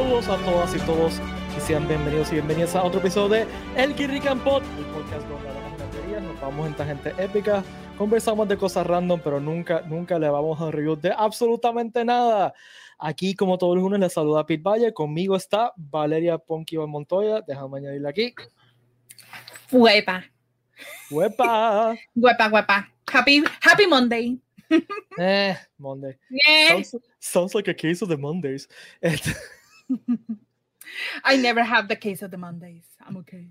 Saludos a todas y todos y sean bienvenidos y bienvenidas a otro episodio de El Kirrican Pod, el podcast donde hablamos de teorías, nos vamos en gente épica, conversamos de cosas random, pero nunca, nunca le vamos a review de absolutamente nada. Aquí, como todos los lunes, les saluda Pete Valle. Conmigo está Valeria Ponky Montoya. Déjame añadirle aquí. Huepa. Huepa. Huepa, huepa. Happy, happy Monday. eh, Monday. Yeah. Sounds, sounds like a case of the Mondays. I never have the case of the Mondays. I'm okay.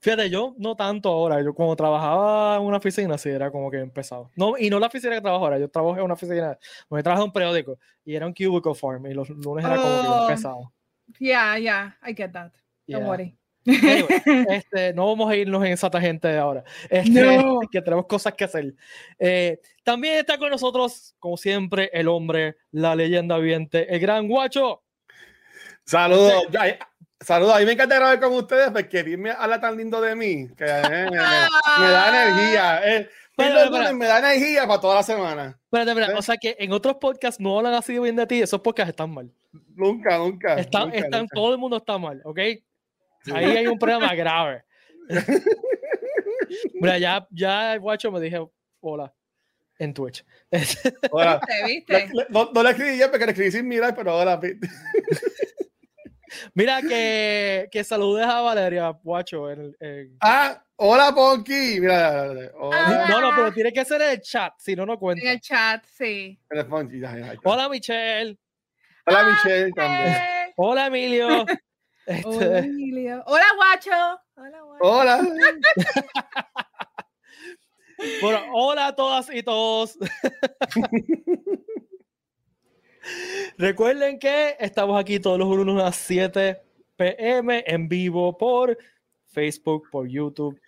Fíjate, yo no tanto ahora. Yo cuando trabajaba en una oficina, sí, era como que empezaba. No, y no la oficina que trabajo ahora. Yo trabajé en una oficina, donde trabajaba en un periódico y era un cubicle form y los lunes era como que Oh. empezaba. Yeah, yeah, I get that. Yeah. Don't worry. Anyway, este, no vamos a irnos en esa tangente ahora. Este, No. Que tenemos cosas que hacer. Eh, también está con nosotros, como siempre, el hombre, la leyenda viviente, el gran guacho. Saludos. Saludos. A mí me encanta grabar con ustedes porque Pete habla tan lindo de mí que eh, me, me- me da energía. Eh, espera. lunes me da energía para toda la semana. Espérate, espérate, ¿Eh? O sea que en otros podcasts no hablan así bien de ti, esos podcasts están mal. Nunca, nunca. Están, nunca, están, nunca. todo el mundo está mal, ¿ok? Sí. Ahí hay un problema grave. Mira, ya, ya, guacho, me dije hola en Twitch. Ahora, ¿Te viste? le- no, no le escribí yo porque le escribí sin mirar, pero ahora. Mira, que, que saludes a Valeria, guacho. En, el- en- Ah, hola Ponky. Mira, hola. No, no, pero tiene que ser en el chat, si no, no En cuenta. el chat, sí. Hola, Ponky, ya, ya, ya está. Hola, Michelle. Hola, Michelle también. Hola, Emilio. Este, Hola, Emilio. Hola, guacho. Hola, guacho. Hola. bueno, hola a todas y todos. Recuerden que estamos aquí todos los lunes a las 7 pm en vivo por Facebook, por YouTube,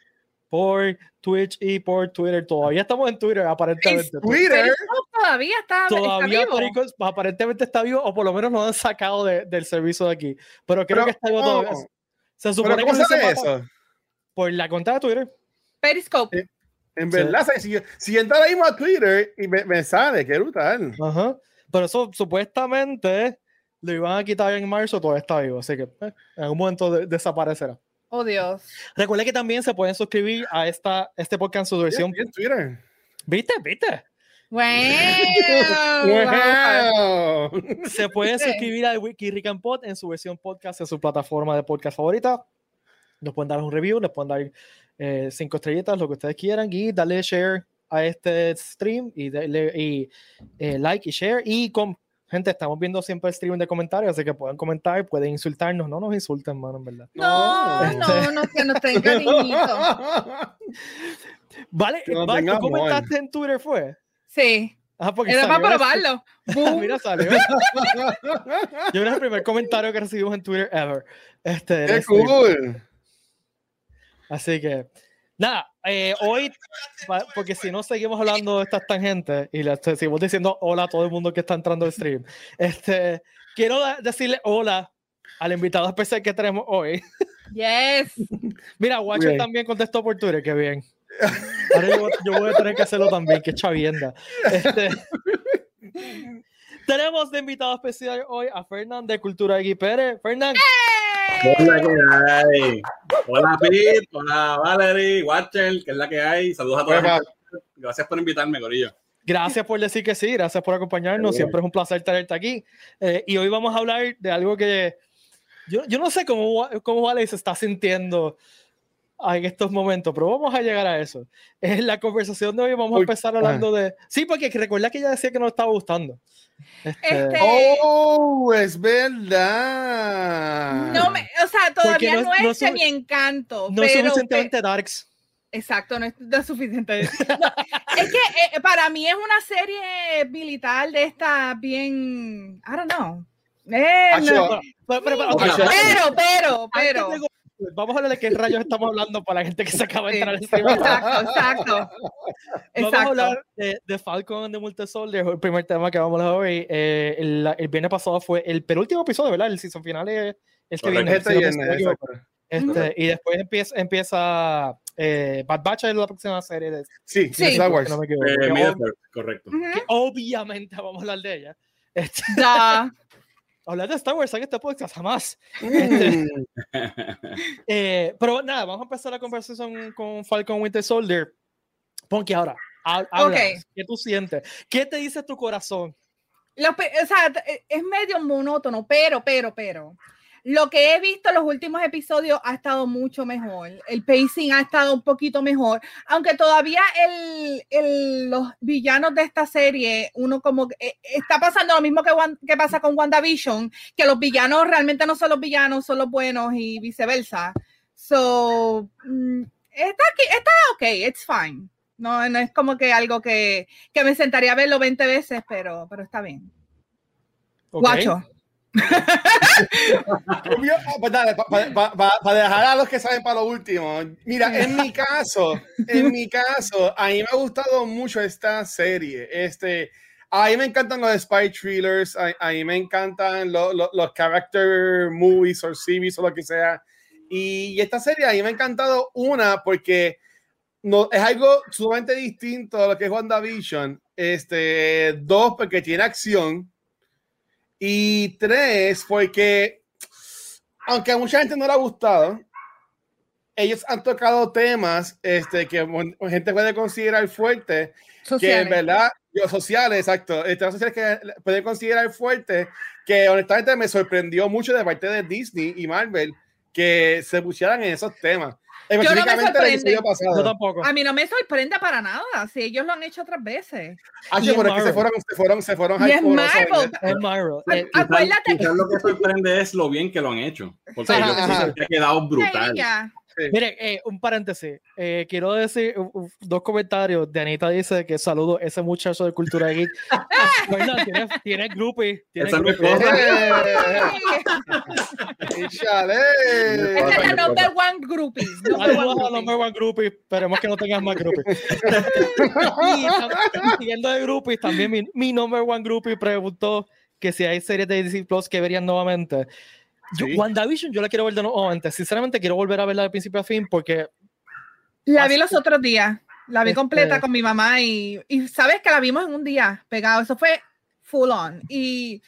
por Twitch y por Twitter. Todavía estamos en Twitter, aparentemente. Twitter. Todavía está, está Todavía vivo. Pericos aparentemente está vivo, o por lo menos lo han sacado de- del servicio de aquí. Pero creo Pero, que está vivo ¿cómo? todavía. Se ¿Pero supone cómo que se eso? por la cuenta de Twitter. Periscope. Eh, En Sí. verdad, si, yo- si yo entro ahora mismo a Twitter y me, me sale, qué brutal. Ajá. Pero eso supuestamente lo iban a quitar en marzo, todavía está vivo. Así que eh, en algún momento de- desaparecerá. Oh, Dios. Recuerda que también se pueden suscribir a esta, este podcast en su versión. Sí, en Twitter. ¿Viste? ¿Viste? Wow. Wow. Se pueden suscribir a Wiki Rick and Pod en su versión podcast en su plataforma de podcast favorita. Nos pueden dar un review, les pueden dar eh, cinco estrellitas, lo que ustedes quieran, y darle share a este stream y, darle, y eh, like y share. Y con gente, estamos viendo siempre el stream de comentarios, así que pueden comentar, pueden insultarnos. No nos insulten, mano, en verdad. No, no, no, que no tenga cariñito. Vale, Que no Val, tenga ¿tú comentaste en Twitter, fue? Sí. Ah, porque Era para probarlo. Boom. Mira, salió. Yo era el primer comentario que recibimos en Twitter ever. Este, Qué cool. Así que, nada, eh, hoy, porque si no seguimos hablando de estas tangentes y le seguimos diciendo hola a todo el mundo que está entrando al stream, este, quiero decirle hola al invitado especial que tenemos hoy. Yes. Mira, Watcher Bien. también contestó por Twitter, qué bien. Ahora yo, yo voy a tener que hacerlo también, qué chavienda. Este, tenemos de invitado especial hoy a Fernán de Cultura X Pérez. Fernán, Hola, ¿qué hay? Hola, Pete. Hola, Valerie, Watcher, que es la que hay. Saludos a todos. Gracias por invitarme, Corillo. Gracias por decir que sí, gracias por acompañarnos. Siempre es un placer tenerte aquí. Eh, y hoy vamos a hablar de algo que yo, yo no sé cómo, cómo Wally se está sintiendo en estos momentos, pero vamos a llegar a eso. En la conversación de hoy vamos a empezar hablando de... Sí, porque recuerda que ella decía que no estaba gustando. Este, Este, Oh, es verdad. no me, o sea, todavía no no, es- no es es mi encanto. no es pero, suficientemente darks. Exacto, no es, no es suficiente. No, es que eh, para mí es una serie militar de esta bien, I don't know. Eh, no. Pero, pero- pero. Pero, pero, Vamos a hablar de qué rayos estamos hablando para la gente que se acaba de Sí. entrar al stream. Exacto, exacto. Vamos a Exacto. hablar de, de Falcon and the Winter Soldier, el primer tema que vamos a hablar hoy. Eh, el, el viernes pasado fue el penúltimo episodio, ¿verdad? El season final es el que viene. Este. Este, y después empieza, empieza eh, Bad Batch es la próxima serie de Sí, Sí. Star Wars. no me equivoco. Eh, Que correcto. Ob- obviamente vamos a hablar de ella. Este, Ya. Hablar de Star Wars en este podcast jamás. Mm. Eh, pero nada, vamos a empezar la conversación con Falcon Winter Soldier. Ponky ahora, ha- habla. ¿qué tú sientes? ¿Qué te dice tu corazón? Lo o sea, t- es medio monótono, pero, pero, pero. Lo que he visto en los últimos episodios ha estado mucho mejor. El pacing ha estado un poquito mejor. Aunque todavía el, el- los villanos de esta serie, uno como eh, está pasando lo mismo que, que pasa con WandaVision, que los villanos realmente no son los villanos, son los buenos y viceversa. So, mm, está aquí, está ok, it's fine. No, no es como que algo que, que me sentaría a verlo 20 veces, pero, pero está bien. Ok. Guacho. Ah, pues para dejar a los que saben para lo último. Mira, en mi caso, en mi caso, a mí me ha gustado mucho esta serie. Este, a mí me encantan los spy thrillers, a, a mí me encantan lo- lo- los character movies o series o lo que sea. Y esta serie a mí me ha encantado una porque no, es algo sumamente distinto a lo que es WandaVision. Este, dos, porque tiene acción. Y tres, porque aunque a mucha gente no le ha gustado, ellos han tocado temas este, que gente puede considerar fuertes, que en Sociales. verdad, yo, sociales, exacto, temas sociales que pueden considerar fuertes, que honestamente me sorprendió mucho de parte de Disney y Marvel que se pusieran en esos temas. No me Específicamente el sorprende. Yo pasado. tampoco. A mí no me sorprende para nada, si ellos lo han hecho otras veces. Ah, sí, pero es que se Marvel. fueron, se fueron, se fueron Y es Marvel. Es Marvel. Eh, ah, Acuérdate Quizás lo que sorprende es lo bien que lo han hecho. Porque Ajá, yo ajá. siento que ha quedado brutal. Mire, eh, un paréntesis. Eh, quiero decir uh, uh, dos comentarios. De Anita dice que saludo a ese muchacho de Cultura Geek. bueno, tiene, tiene groupie. Tiene Esa es mi groupie. esposa. ¡Eh! ¡Chale! Esa es la number one groupie. number one Saludos a number one groupie. Esperemos que no tengas más groupies. y siguiendo de groupies, también mi, mi number one groupie preguntó que si hay series de DC Plus que verían nuevamente. Yo, Sí. WandaVision yo la quiero ver de nuevo antes. Sinceramente quiero volver a verla de principio a fin porque La vi los otros días. La vi Este- completa con mi mamá y, y sabes que la vimos en un día pegado. Eso fue full on. Y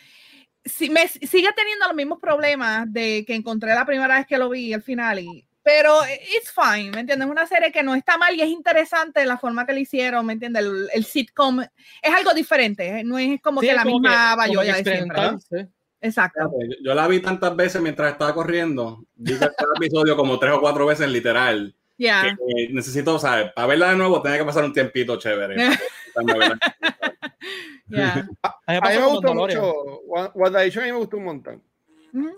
si, me sigue teniendo los mismos problemas de que encontré la primera vez que lo vi, el final. Y, pero it's fine, ¿me entiendes? Es una serie que no está mal y es interesante la forma que le hicieron, ¿me entiendes? El, el sitcom es algo diferente, no es como sí, que es la como misma bayolla de siempre. sí. Exacto. Yo, yo la vi tantas veces mientras estaba corriendo. Vi cada episodio como tres o cuatro veces literal. Ya. que, eh, necesito, ¿sabes? Para verla de nuevo, tenía que pasar un tiempito chévere. ya. A mí me A mí me gustó mucho. Wa- WandaVision a mí me gustó un montón. Ujú.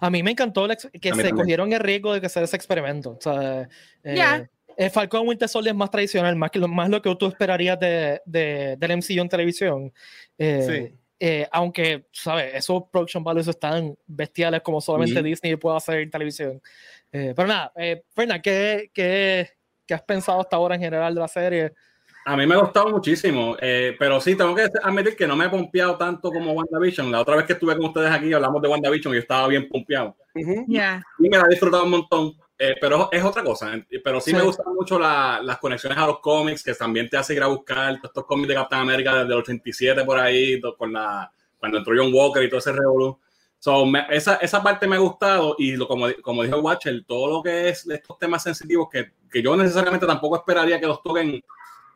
A mí me encantó que se también. cogieron el riesgo de que hacer ese experimento. O sea, eh, Ya. el Falcon Winter Soldier es más tradicional, más, que lo, más lo que tú esperarías de, de, del MCU en televisión. Eh, Sí. Eh, aunque, ¿sabes? Esos production values están bestiales como solamente. Disney puede hacer en televisión. Eh, pero nada, eh, Fernan, ¿qué, qué, qué has pensado hasta ahora en general de la serie? A mí me ha gustado muchísimo, eh, pero sí, tengo que admitir que no me he pompeado tanto como WandaVision. La otra vez que estuve con ustedes aquí hablamos de WandaVision y yo estaba bien pompeado. Ujú. Ya. Y me la he disfrutado un montón, eh, pero es otra cosa. eh, Pero sí, Sí. me gustan mucho la- las conexiones a los cómics, que también te hace ir a buscar estos cómics de Captain América desde el 87 por ahí, con la, cuando entró John Walker y todo ese revolú. So, me- esa, esa parte me ha gustado y lo, como, como dijo Watcher, todo lo que es estos temas sensitivos que, que yo necesariamente tampoco esperaría que los toquen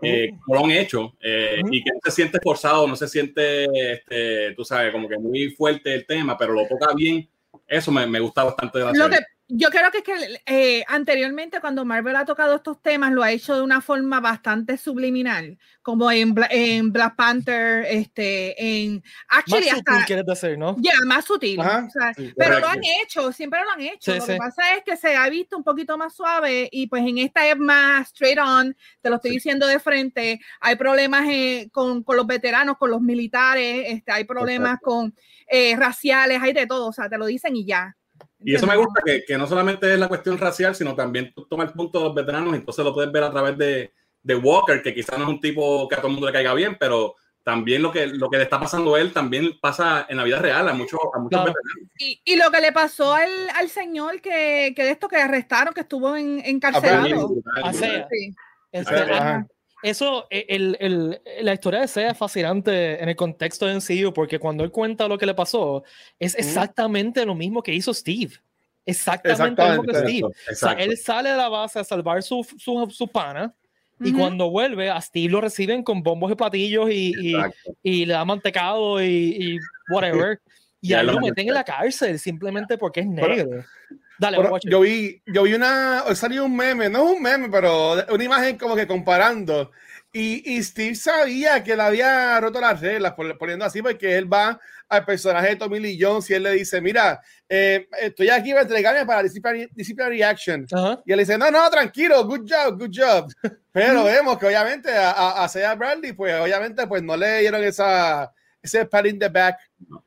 eh, como lo han hecho eh, Ujú. y que no se siente forzado, no se siente, este, tú sabes, como que muy fuerte el tema, pero lo toca bien. Eso me, me gusta bastante de la Lo serie. que yo creo que es que eh, anteriormente cuando Marvel ha tocado estos temas lo ha hecho de una forma bastante subliminal, como en, Bla- en Black Panther, este, en Más actually sutil, hasta quieres decir, ¿no? ya más sutil, Ajá, o sea, sí, pero lo han hecho, siempre lo han hecho. Sí, lo sí. que pasa es que se ha visto un poquito más suave y pues en esta es más straight on, te lo estoy diciendo de frente. Hay problemas eh, con, con los veteranos, con los militares, este, hay problemas con eh, raciales, hay de todo, o sea, te lo dicen y ya. Y eso me gusta, que, que no solamente es la cuestión racial, sino también tú tomas el punto de los veteranos, entonces lo puedes ver a través de, de Walker, que quizás no es un tipo que a todo el mundo le caiga bien, pero también lo que, lo que le está pasando a él también pasa en la vida real a muchos, a muchos Claro. veteranos. Y, y lo que le pasó al, al señor que, que de esto que arrestaron, que estuvo en, encarcelado. Brutal, Ah, sí. Este, ah, eso, e, el, el, la historia de Sea es fascinante en el contexto de MCU, porque cuando él cuenta lo que le pasó, es exactamente lo mismo que hizo Steve. Exactamente, lo mismo que Steve. O sea, él sale de la base a salvar su, su, su pana, y cuando vuelve, a Steve lo reciben con bombos y platillos y, y, y, le da mantecado y, y whatever. Y ahí lo meten en la cárcel simplemente porque es negro. Dale, yo vi, yo vi una, salió un meme, no un meme, pero una imagen como que comparando. Y, y Steve sabía que le había roto las reglas, poniendo así, porque él va al personaje de Tommy Lee Jones y él le dice, mira, eh, estoy aquí para entregarme para disciplinary, disciplinary action. Y él dice, no, no, tranquilo, good job, good job. Pero vemos que obviamente a, a, a Bradley, pues obviamente pues no le dieron esa, ese pat in the back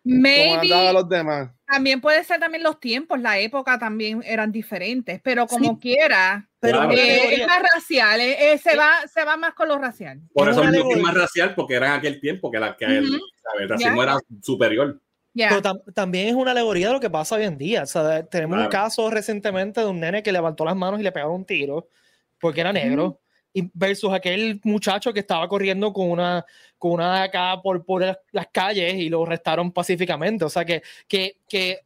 Maybe, como los demás. También puede ser también los tiempos, la época también eran diferentes, pero como quiera, pero eh, es más racial, eh, eh, se, va, se va más con lo racial. Por eso es más racial, porque era en aquel tiempo que, la, que el, racismo era superior. Pero también es una alegoría de lo que pasa hoy en día. O sea, tenemos un caso recientemente de un nene que levantó las manos y le pegaron un tiro porque era negro versus aquel muchacho que estaba corriendo con una con una acá por, por las calles y lo arrestaron pacíficamente. O sea que, que, que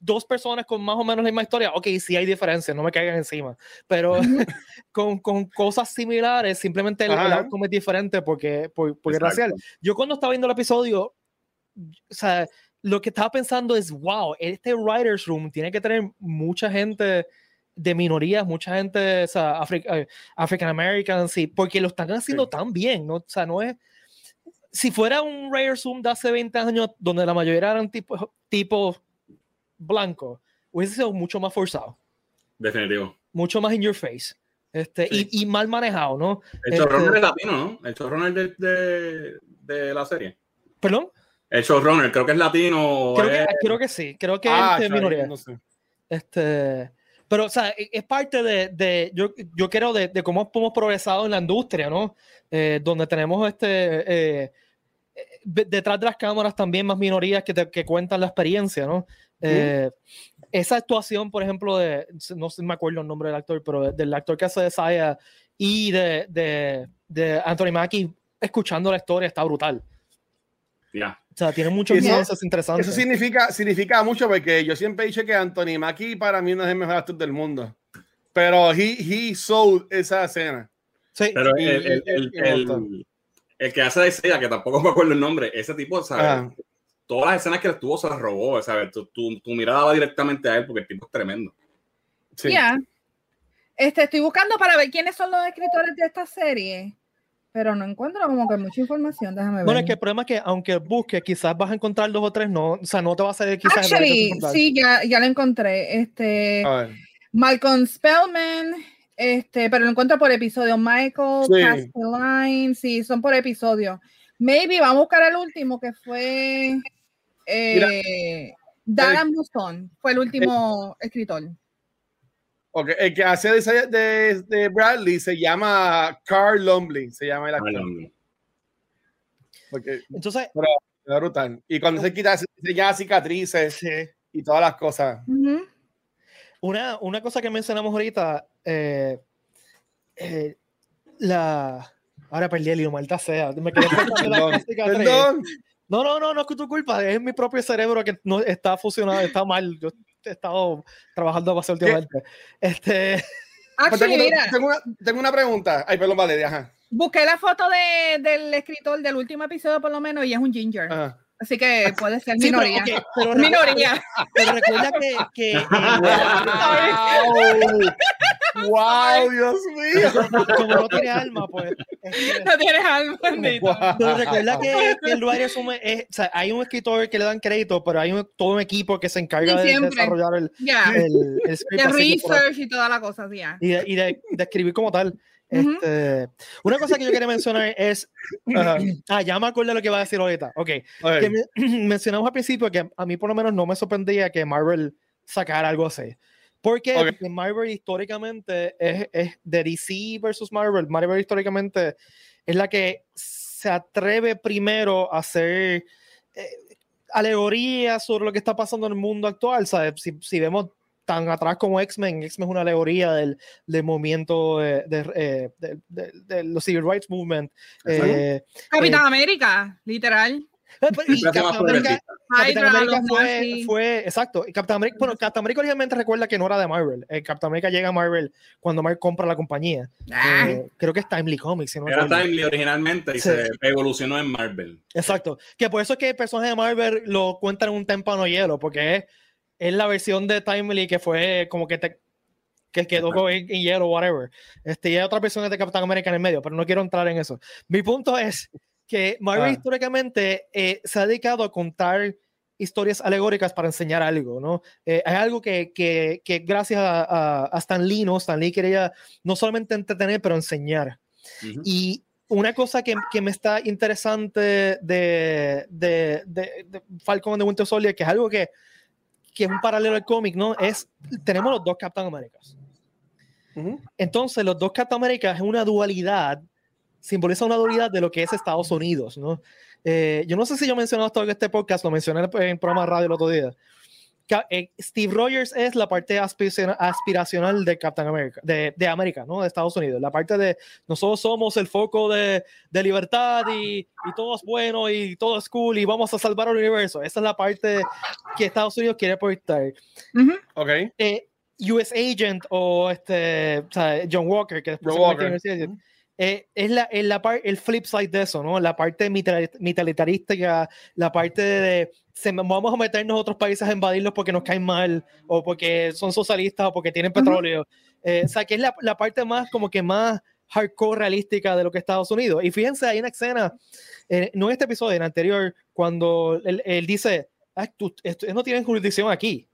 dos personas con más o menos la misma historia, ok, sí hay diferencias, no me caigan encima, pero con, con, cosas similares, simplemente el, outcome es diferente porque, porque es racial. Yo cuando estaba viendo el episodio, o sea, lo que estaba pensando es, wow, este Writers Room tiene que tener mucha gente de minorías, mucha gente, o sea, eh, African Americans, sí, porque lo están haciendo tan bien, ¿no? O sea, no es. Si fuera un Rare Zoom de hace 20 años, donde la mayoría eran tipos tipo blancos, hubiese sido mucho más forzado. Definitivo. Mucho más in your face. Este, y, y, mal manejado, ¿no? El showrunner este, es latino, ¿no? El showrunner de, de, de la serie. ¿Perdón? El showrunner, creo que es latino. Creo, Que, creo que sí, creo que ah, es de minoría. No sé. Este, pero, o sea, e, es parte de, de yo, yo creo, de, de, cómo hemos progresado en la industria, ¿no? Eh, donde tenemos este, eh, eh, detrás de las cámaras también más minorías que, te, que cuentan la experiencia, ¿no? esa actuación, por ejemplo, de, no sé, me acuerdo el nombre del actor, pero del actor que hace de Saya y de, de, de Anthony Mackie, escuchando la historia, está brutal. Ya. O sea, tiene muchos nuances interesantes. Eso significa, significa mucho porque yo siempre he dicho que Anthony Mackie para mí no es el mejor actor del mundo. Pero he, he sold esa escena. Sí. Pero el, el, el, el, que hace de Isaiah, que tampoco me acuerdo el nombre, ese tipo, ¿sabes? Ah. Todas las escenas que estuvo se las robó, ¿sabes? Tu, tu, tu, mirada va directamente a él porque el tipo es tremendo. Sí. Este, estoy buscando para ver quiénes son los escritores de esta serie. Pero no encuentro como que mucha información, déjame ver. Bueno, es que el problema es que aunque busques, quizás vas a encontrar dos o tres, no, o sea, no te va a salir quizás. Actually, sí, ya, ya lo encontré. Este, Malcolm Spellman, este, pero lo encuentro por episodio. Michael sí. Castelline, sí, son por episodio. Maybe, vamos a buscar el último que fue eh, Darren Buston, fue el último escritor. Okay, el que hace de, de, de, Bradley se llama Carl Lumbly, se llama el actor. Porque, Entonces, pero, brutal. Y cuando se quita, se ya cicatrices sí. y todas las cosas. Uh -huh. una, una cosa que mencionamos ahorita, eh, eh, la. Ahora perdí el hilo, maldita sea. Me quedé perdón, perdón. No, no, no, no es tu culpa, es mi propio cerebro que no está fusionado, está mal. Yo he estado trabajando bastante últimamente. Este... Ah, tengo, una, tengo, una, tengo, una, pregunta. Ay, perdón, vale, ajá. Busqué la foto de, del escritor del último episodio, por lo menos, y es un ginger. Ajá. Así que puede ser sí, minoría. Pero, okay, pero minoría. Pero recuerda que. que wow. wow, Dios mío. Como no tiene alma, pues. Este, no tienes alma, wow. Pero recuerda que, que el writer es, o sea, hay un escritor que le dan crédito, pero hay un, todo un equipo que se encarga de, desarrollar el, yeah. el, el script. De research y toda la cosa, yeah. Y, de, y de, de escribir como tal. Este, una cosa que yo quería mencionar es. Uh, ah, ya me acuerdo de lo que iba a decir ahorita. Ok. Que me, mencionamos al principio que a mí, por lo menos, no me sorprendía que Marvel sacara algo así. Porque, okay. Marvel históricamente es, es, de DC versus Marvel. Marvel históricamente es la que se atreve primero a hacer eh, alegorías sobre lo que está pasando en el mundo actual. ¿sabes? Si, si vemos tan atrás como X-Men. X-Men es una alegoría del, del movimiento de, de, eh, de, de- de los Civil Rights Movement. Eh, Capitán América, literal. y Capitán América, Capitán fue, fue- exacto. Capitán América, bueno, Capitán América originalmente recuerda que no era de Marvel. Eh, Capitán América llega a Marvel cuando Marvel compra la compañía. Ah, Eh, creo que es Timely Comics. si no Era. Timely originalmente y Sí. se evolucionó en Marvel. Exacto. Que por eso es que el personaje de Marvel lo cuentan en un témpano hielo, porque es, es la versión de Timely que fue como que te que quedó en, en hielo, whatever. Este, y hay otras versiones de Capitán América en el medio, pero no quiero entrar en eso. Mi punto es que Marvel Ah. históricamente eh, se ha dedicado a contar historias alegóricas para enseñar algo, ¿no? Eh, es algo que, que, que gracias a, a, a Stan Lee, ¿no? Stan Lee quería no solamente entretener, pero enseñar. Ujú. Y una cosa que, que me está interesante de, de, de, de Falcon and the Winter Soldier, que es algo que, que es un paralelo al cómic, ¿no? Es, tenemos los dos Captain Americas. Entonces, los dos Captain Americas es una dualidad, simboliza una dualidad de lo que es Estados Unidos, ¿no? Eh, yo no sé si yo he mencionado esto en este podcast, lo mencioné en el programa radio el otro día. Eh, Steve Rogers es la parte aspiraciona- aspiracional de Captain America, de, de América, ¿no? De Estados Unidos. La parte de nosotros somos el foco de, de libertad y, y todo es bueno y todo es cool y vamos a salvar al universo. Esa es la parte que Estados Unidos quiere proyectar ujú. Ok. eh, US Agent o este, o sea, John Walker, que después John Walker. Eh, es la, es la par- el flip side de eso, ¿no? La parte militarista, la parte de, se, vamos a meternos a otros países a invadirlos porque nos caen mal o porque son socialistas o porque tienen petróleo. Eh, o sea, que es la, la parte más, como que más hardcore realística de lo que es Estados Unidos. Y fíjense, hay una escena, eh, no en este episodio, en el anterior, cuando él, él dice, ah, tú, esto- no tienen jurisdicción aquí.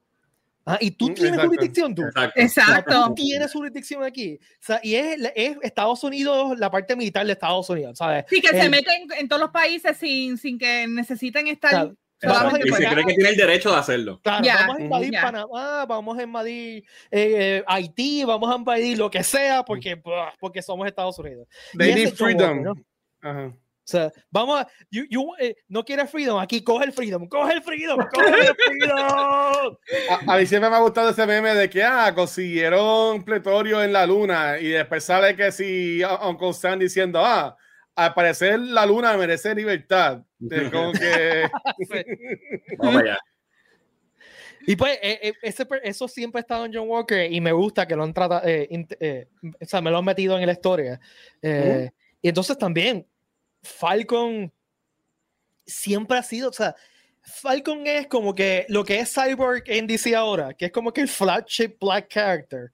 Ah, y tú Mm, tienes exacto. jurisdicción, tú. Exacto. O sea, Exacto. tú tienes jurisdicción aquí. O sea, y es, es Estados Unidos, la parte militar de Estados Unidos, ¿sabes? Sí, que se El- meten en todos los países sin, sin que necesiten estar. Claro. Y se cree que tiene el derecho de hacerlo. Claro, Ya. vamos a invadir Ya. Panamá, vamos a invadir eh, eh, Haití, vamos a invadir lo que sea, porque, buah, porque somos Estados Unidos. They need freedom. ¿no? Ajá. O sea, vamos a. you- you, eh, no quieres freedom, aquí coge el freedom, coge el freedom, coge el freedom. A, a mí siempre me ha gustado ese meme de que ah, consiguieron pletorio en la luna y después sale que si uh, Uncle Sam diciendo ah, al parecer la luna merece libertad. Es como que Vamos allá. Y pues, eh, eh, ese, per- eso siempre ha estado en John Walker y me gusta que lo han tratado, eh, eh, o sea, me lo han metido en la historia. Eh, Y entonces también, Falcon siempre ha sido, o sea, Falcon es como que lo que es Cyborg en DC ahora, que es como que el flagship black character,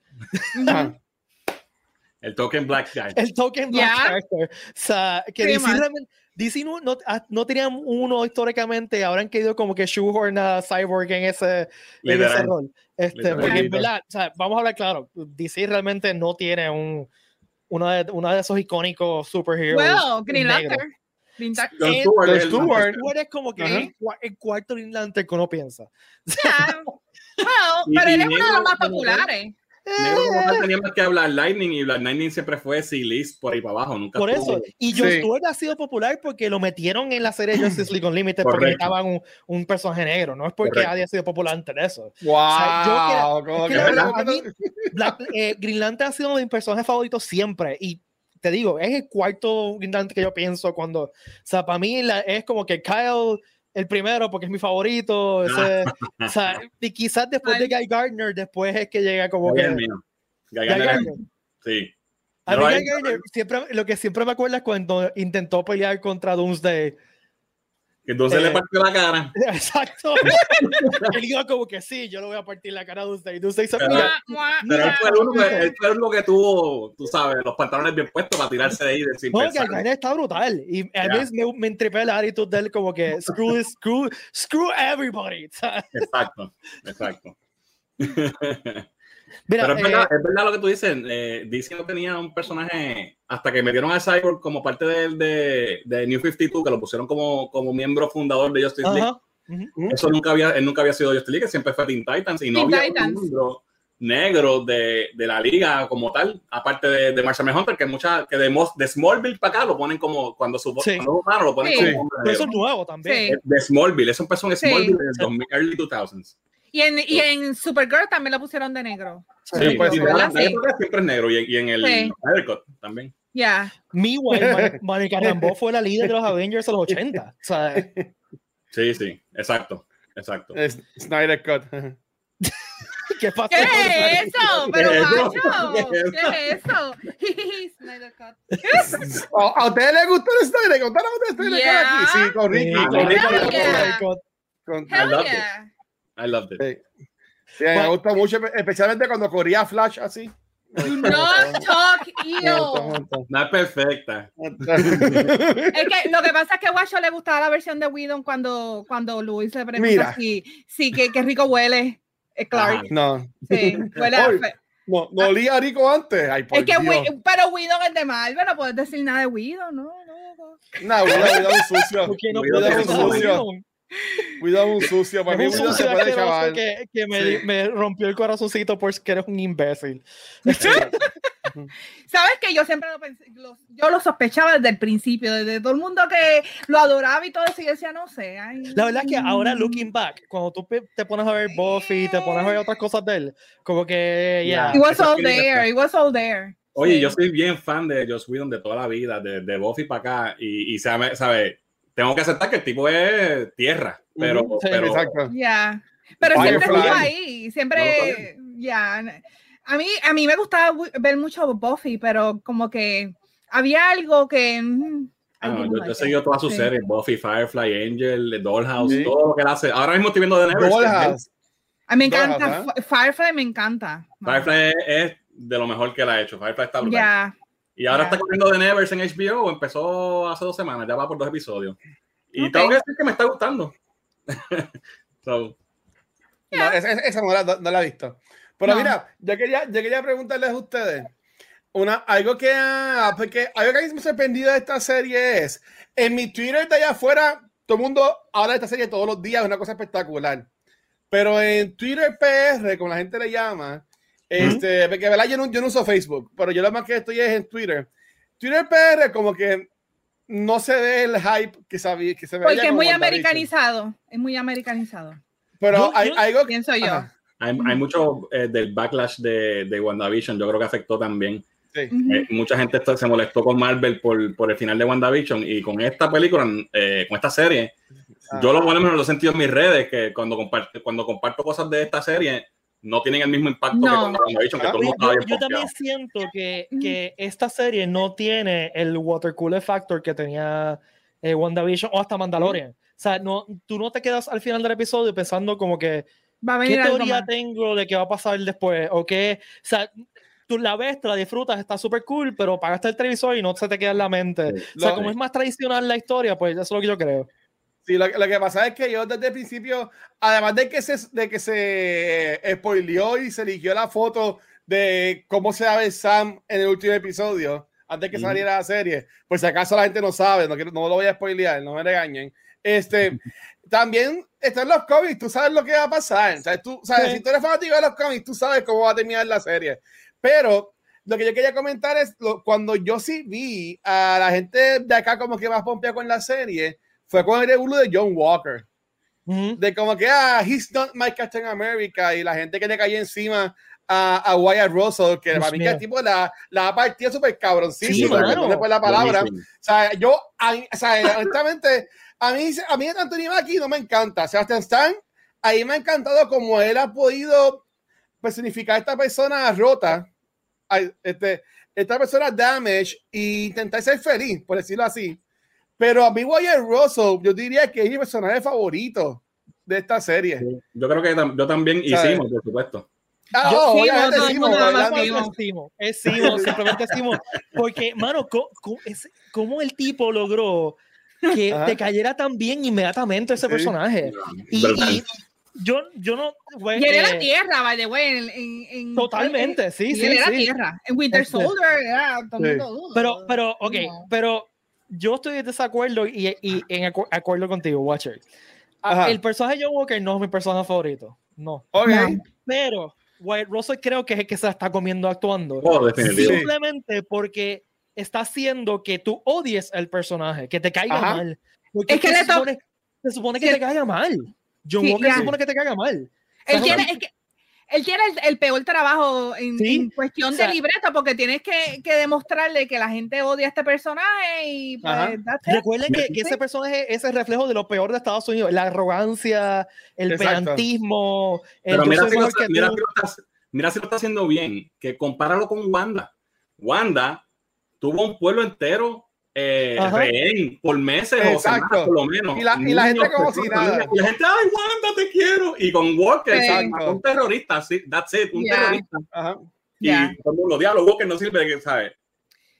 El token Black Guy. el token black Ya. character. O sea, que DC, DC no, no, ah, no tenían uno históricamente, ahora han querido como que shoehorn a Cyborg en ese, en ese rol. Este, porque en verdad, o sea, vamos a hablar claro, DC realmente no tiene un uno de, uno de esos icónicos superheroes. Well, Green. Lantern. Green Lantern. Stewart, Stewart. Tú eres como que el, cua- el cuarto Green Lantern que uno piensa. Yeah. Well, pero él es uno de los más populares. Negro como tal tenía más que hablar Lightning y Black Lightning siempre fue C-list por ahí para abajo. Nunca Por eso. Y John Sí. Stewart ha sido popular porque lo metieron en la serie Justice League Unlimited porque Correcto. necesitaban un, un personaje negro. No es porque Correcto. haya sido popular antes de eso. wow, como es que que- la verdad, a mí- Black, eh, Green Lantern ha sido uno de mis personajes favoritos siempre. Y te digo, es el cuarto Green Lantern que yo pienso cuando. O sea, para mí la- es como que Kyle, el primero, porque es mi favorito. ese- o sea, y quizás después de Guy Gardner, después es que llega como Guy que. Guy Guy Gardner Gardner. Sí. A mí No, Guy Gardner, siempre, lo que siempre me acuerdo es cuando intentó pelear contra Doomsday. Que entonces Eh, le partió la cara. Exacto. Él iba como que sí, yo le voy a partir la cara a Doomsday. Doomsday se Pero- mira, Pero él fue, el único, que- él fue el único que tuvo, tú sabes, los pantalones bien puestos para tirarse de ahí de sin No, que pensar. el está brutal. Y a veces me, me entripé la actitud de él como que screw, this- screw, screw everybody. Exacto, exacto. Mira, Pero es eh, verdad, es verdad lo que tú dices. Eh, DC no tenía un personaje hasta que metieron a Cyborg como parte del- de, de New 52, que lo pusieron como, como miembro fundador de Justice League. ajá, ujú. Eso nunca había, él nunca había sido Justice League, siempre fue Teen Titans y no Teen había Titans. un miembro negro de, de la liga como tal, aparte de, de Marshall Hunter, que mucha, que de, de Smallville para acá lo ponen como cuando su Sí. cuando lo ponen Sí. como Pero eso es nuevo también. Sí. de Smallville, es un personaje Sí. Smallville del 2000, early 2000s. Y en, y en Supergirl también lo pusieron de negro. Sí, pues, sí, sí, ¿verdad? la- época siempre es negro y, y en el Sí. También. Ya. Meanwhile, Mon- Monica Rambeau fue la líder de los Avengers en los 80. O sea, Sí, sí, exacto, exacto. Es- Snyder Cut. ¿qué pasa? ¿Qué es eso? Pero ¿Qué es eso? macho, ¿Qué es ¿qué es eso? Snyder Cut. ¿A a ustedes les gustó el Snyder Cut? ¿Contaron ustedes Snyder Cut Yeah. aquí? Sí, con Ricky. Sí, con con Ricky. Ricky. Yeah. Con- I loved it. Sí. Sí, me gusta mucho, especialmente cuando corría Flash así. Do not talk ill. No es perfecta. Es que lo que pasa es que a Guacho le gustaba la versión de Whedon cuando, cuando Luis le pregunta Mira. si, si que, que rico huele eh, Clark. Ajá. No, Sí, huele a fe- no, no olía a Rico antes. Ay, por Es que, Dios. Whe- pero Whedon es de Marvel, no puedes decir nada de Whedon, ¿no? no, no. No, Widow, Widow un sucio. ¿Por qué no puedes con usar sucio. Widow un sucio. Para mí un sucio puede chaval. que, que me, Sí. me rompió el corazoncito porque eres un imbécil. Sabes que yo siempre lo pensé, lo- yo lo sospechaba desde el principio, desde todo el mundo que lo adoraba y todo eso, y yo decía, no sé. ay, La verdad es que ahora, looking back, cuando tú te pones a ver Buffy, te pones a ver otras cosas de él, como que, ya. It was all there, it was all there. Oye, Sí. yo soy bien fan de Joss Whedon de toda la vida, de, de Buffy para acá, y, y sabe, sabe, tengo que aceptar que el tipo es tierra, pero, sí, pero exacto. Ya. Pero siempre estuvo ahí, siempre, ya. A mí, a mí me gustaba ver mucho Buffy, pero como que había algo que... mm, I ah, no, yo, yo he seguido todas sus Sí. series, Buffy, Firefly, Angel, Dollhouse, Sí. todo lo que él hace. Ahora mismo estoy viendo The Neverson. Dollhouse. A mí me Dollhouse, encanta. F- Firefly me encanta. Firefly es, es de lo mejor que él ha hecho. Firefly está brutal. Ya. Y ahora Ya. está corriendo The Nevers en HBO, empezó hace dos semanas, ya va por dos episodios. Y Ok. tengo que decir que me está gustando. So, No, esa, esa- no, la, no la he visto. Pero No. mira, yo quería, yo quería preguntarles a ustedes. Una, algo que ah, porque algo que a mí me ha sorprendido de esta serie es en mi Twitter de allá afuera, todo el mundo habla de esta serie todos los días, es una cosa espectacular. Pero en Twitter PR, como la gente le llama, este, porque ¿verdad? Yo, no, yo no uso Facebook, pero yo lo más que estoy es en Twitter. Twitter PR, como que no se ve el hype que, sabía, que se veía Porque es muy americanizado. Es muy americanizado. Pero Yo- hay yo algo Pienso yo. Ajá, hay, hay mucho eh, del backlash de, de WandaVision, yo creo que afectó también. sí. Ujú. Eh, mucha gente está- se molestó con Marvel por, por el final de WandaVision y con esta película, eh, con esta serie, yo lo bueno menos lo he sentido en mis redes, que cuando comparto, cuando comparto cosas de esta serie, no tienen el mismo impacto que No. con WandaVision, que todo el mundo estaba Yo, yo también siento que, que esta serie no tiene el water cooler factor que tenía eh, WandaVision o hasta Mandalorian. O sea, no, tú no te quedas al final del episodio pensando como que, Va a ¿qué venir algo teoría más. tengo de qué va a pasar después? O qué, o sea, tú la ves, te la disfrutas, está súper cool, pero pagaste el televisor y no se te queda en la mente. Sí. O sea, Lo- como es más tradicional la historia, pues eso es lo que yo creo. Sí, lo, lo que pasa es que yo desde el principio, además de que se, de que se eh, spoileó y se eligió la foto de cómo se ve Sam en el último episodio, antes que saliera la serie, pues si acaso la gente no sabe, no, no lo voy a spoilear, no me regañen. Este, también están los cómics, tú sabes lo que va a pasar. ¿sabes? Tú, sabes, Sí. Si tú eres fanático de los cómics, tú sabes cómo va a terminar la serie. Pero lo que yo quería comentar es lo- cuando yo sí vi a la gente de acá como que más pompea con la serie, fue con el revuelo de John Walker. De como que, ah, he's not my Captain America. Y la gente que le cayó encima a, a Wyatt Russell, que Dios para mí que el tipo la, la ha partido súper cabroncísimo. Sí, por la palabra. Buenísimo. O sea, yo, a o sea, honestamente, a mí, a mí Anthony Mackie no me encanta. Sebastian Stan, ahí me ha encantado como él ha podido personificar a esta persona rota, a este, esta persona damage e intentar ser feliz, por decirlo así. Pero a mí, Wyatt Russell, yo diría que es mi personaje favorito de esta serie. Yo creo que tam- yo también. Simo, por supuesto. Ah, Yo- oh, sí, no, sí, no, no, Es Simo. Simo, es Simo, simplemente Simo. Porque, mano, es- ¿cómo el tipo logró que Ajá. te cayera tan bien inmediatamente ese Sí. personaje? Y, y yo, yo no. güey, Y él era eh, tierra, by the way. En, en- en- Totalmente, sí, y sí, él era sí. tierra. En Winter Este- Soldier era todo el Sí. mundo, uh, Pero, pero, ok, no. pero yo estoy en desacuerdo y, y en acu- acuerdo contigo, Watcher. Ah, Ajá. El personaje de John Walker no es mi personaje favorito, no. Pero Wyatt Russell creo que es el que se la está comiendo actuando. Oh. Simplemente porque está haciendo que tú odies el personaje, que te caiga Ajá. mal. Porque Es que se, le supone, se supone que Sí. te caiga mal. John Sí, Walker se supone que te caiga mal. Él tiene, es que, él tiene el, el peor trabajo en, Sí, en cuestión o sea- de libreta porque tienes que, que demostrarle que la gente odia a este personaje y pues. Recuerden que, que ese personaje es el reflejo de lo peor de Estados Unidos, la arrogancia, el Exacto. pedantismo, el Pero mira soy si, lo, mejor está- que mira, tú. si lo está, mira si lo está haciendo bien, que compáralo con Wanda. Wanda tuvo un pueblo entero eh, rehén por meses o Exacto. semanas por lo menos. Y la- y la gente como si nada. Y la gente, ay, Wanda, te quiero. Y con Walker, un terrorista, sí, that's it, un Yeah. terrorista. Ajá. Y el mundo, diablo, Walker no sirve, que, ¿sabes?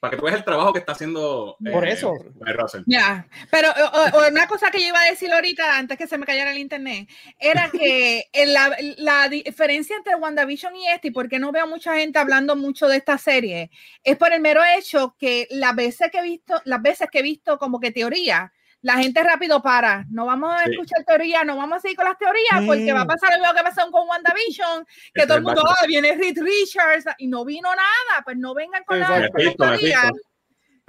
Para que tú veas el trabajo que está haciendo. Por eh, eso. Guy Russell. Ya, pero o- o- una cosa que yo iba a decir ahorita antes que se me cayera el internet era que la, la diferencia entre WandaVision y este, y por qué no veo mucha gente hablando mucho de esta serie, es por el mero hecho que las veces que he visto, las veces que he visto como que teoría, la gente rápido para, no vamos a Sí. escuchar teoría, no vamos a seguir con las teorías, porque va a Mm. pasar lo mismo que pasó con WandaVision, que todo el mundo, ah, viene Reed Richards, y no vino nada, pues no vengan con la, Exacto.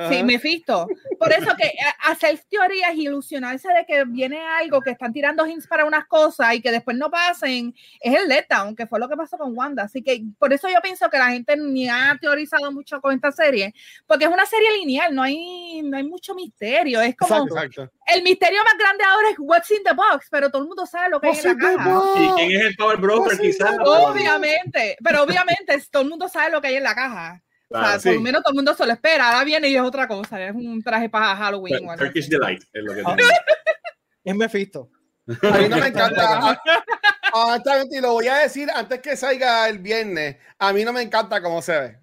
Sí. Mephisto. Por eso que eh, hacer teorías y ilusionarse de que viene algo, que están tirando hints para unas cosas y que después no pasen, es el letdown, que fue lo que pasó con Wanda. Así que por eso yo pienso que la gente ni ha teorizado mucho con esta serie, porque es una serie lineal, no hay, no hay mucho misterio. Es como Exacto. Exacto. el misterio más grande ahora es what's in the box, pero todo el mundo sabe lo que hay en la caja. ¿Y quién es el Power Broker? Quizás. Obviamente, pero obviamente todo el mundo sabe lo que hay en la caja. O sea, Claro, por sí. lo menos todo el mundo se lo espera. Ahora viene y es otra cosa. Es un traje para Halloween. o algo Turkish así. Delight es lo que Ah. tiene. Es Mephisto. A mí no me encanta. Honestamente, y lo voy a decir antes que salga el viernes. A mí no me encanta cómo se ve.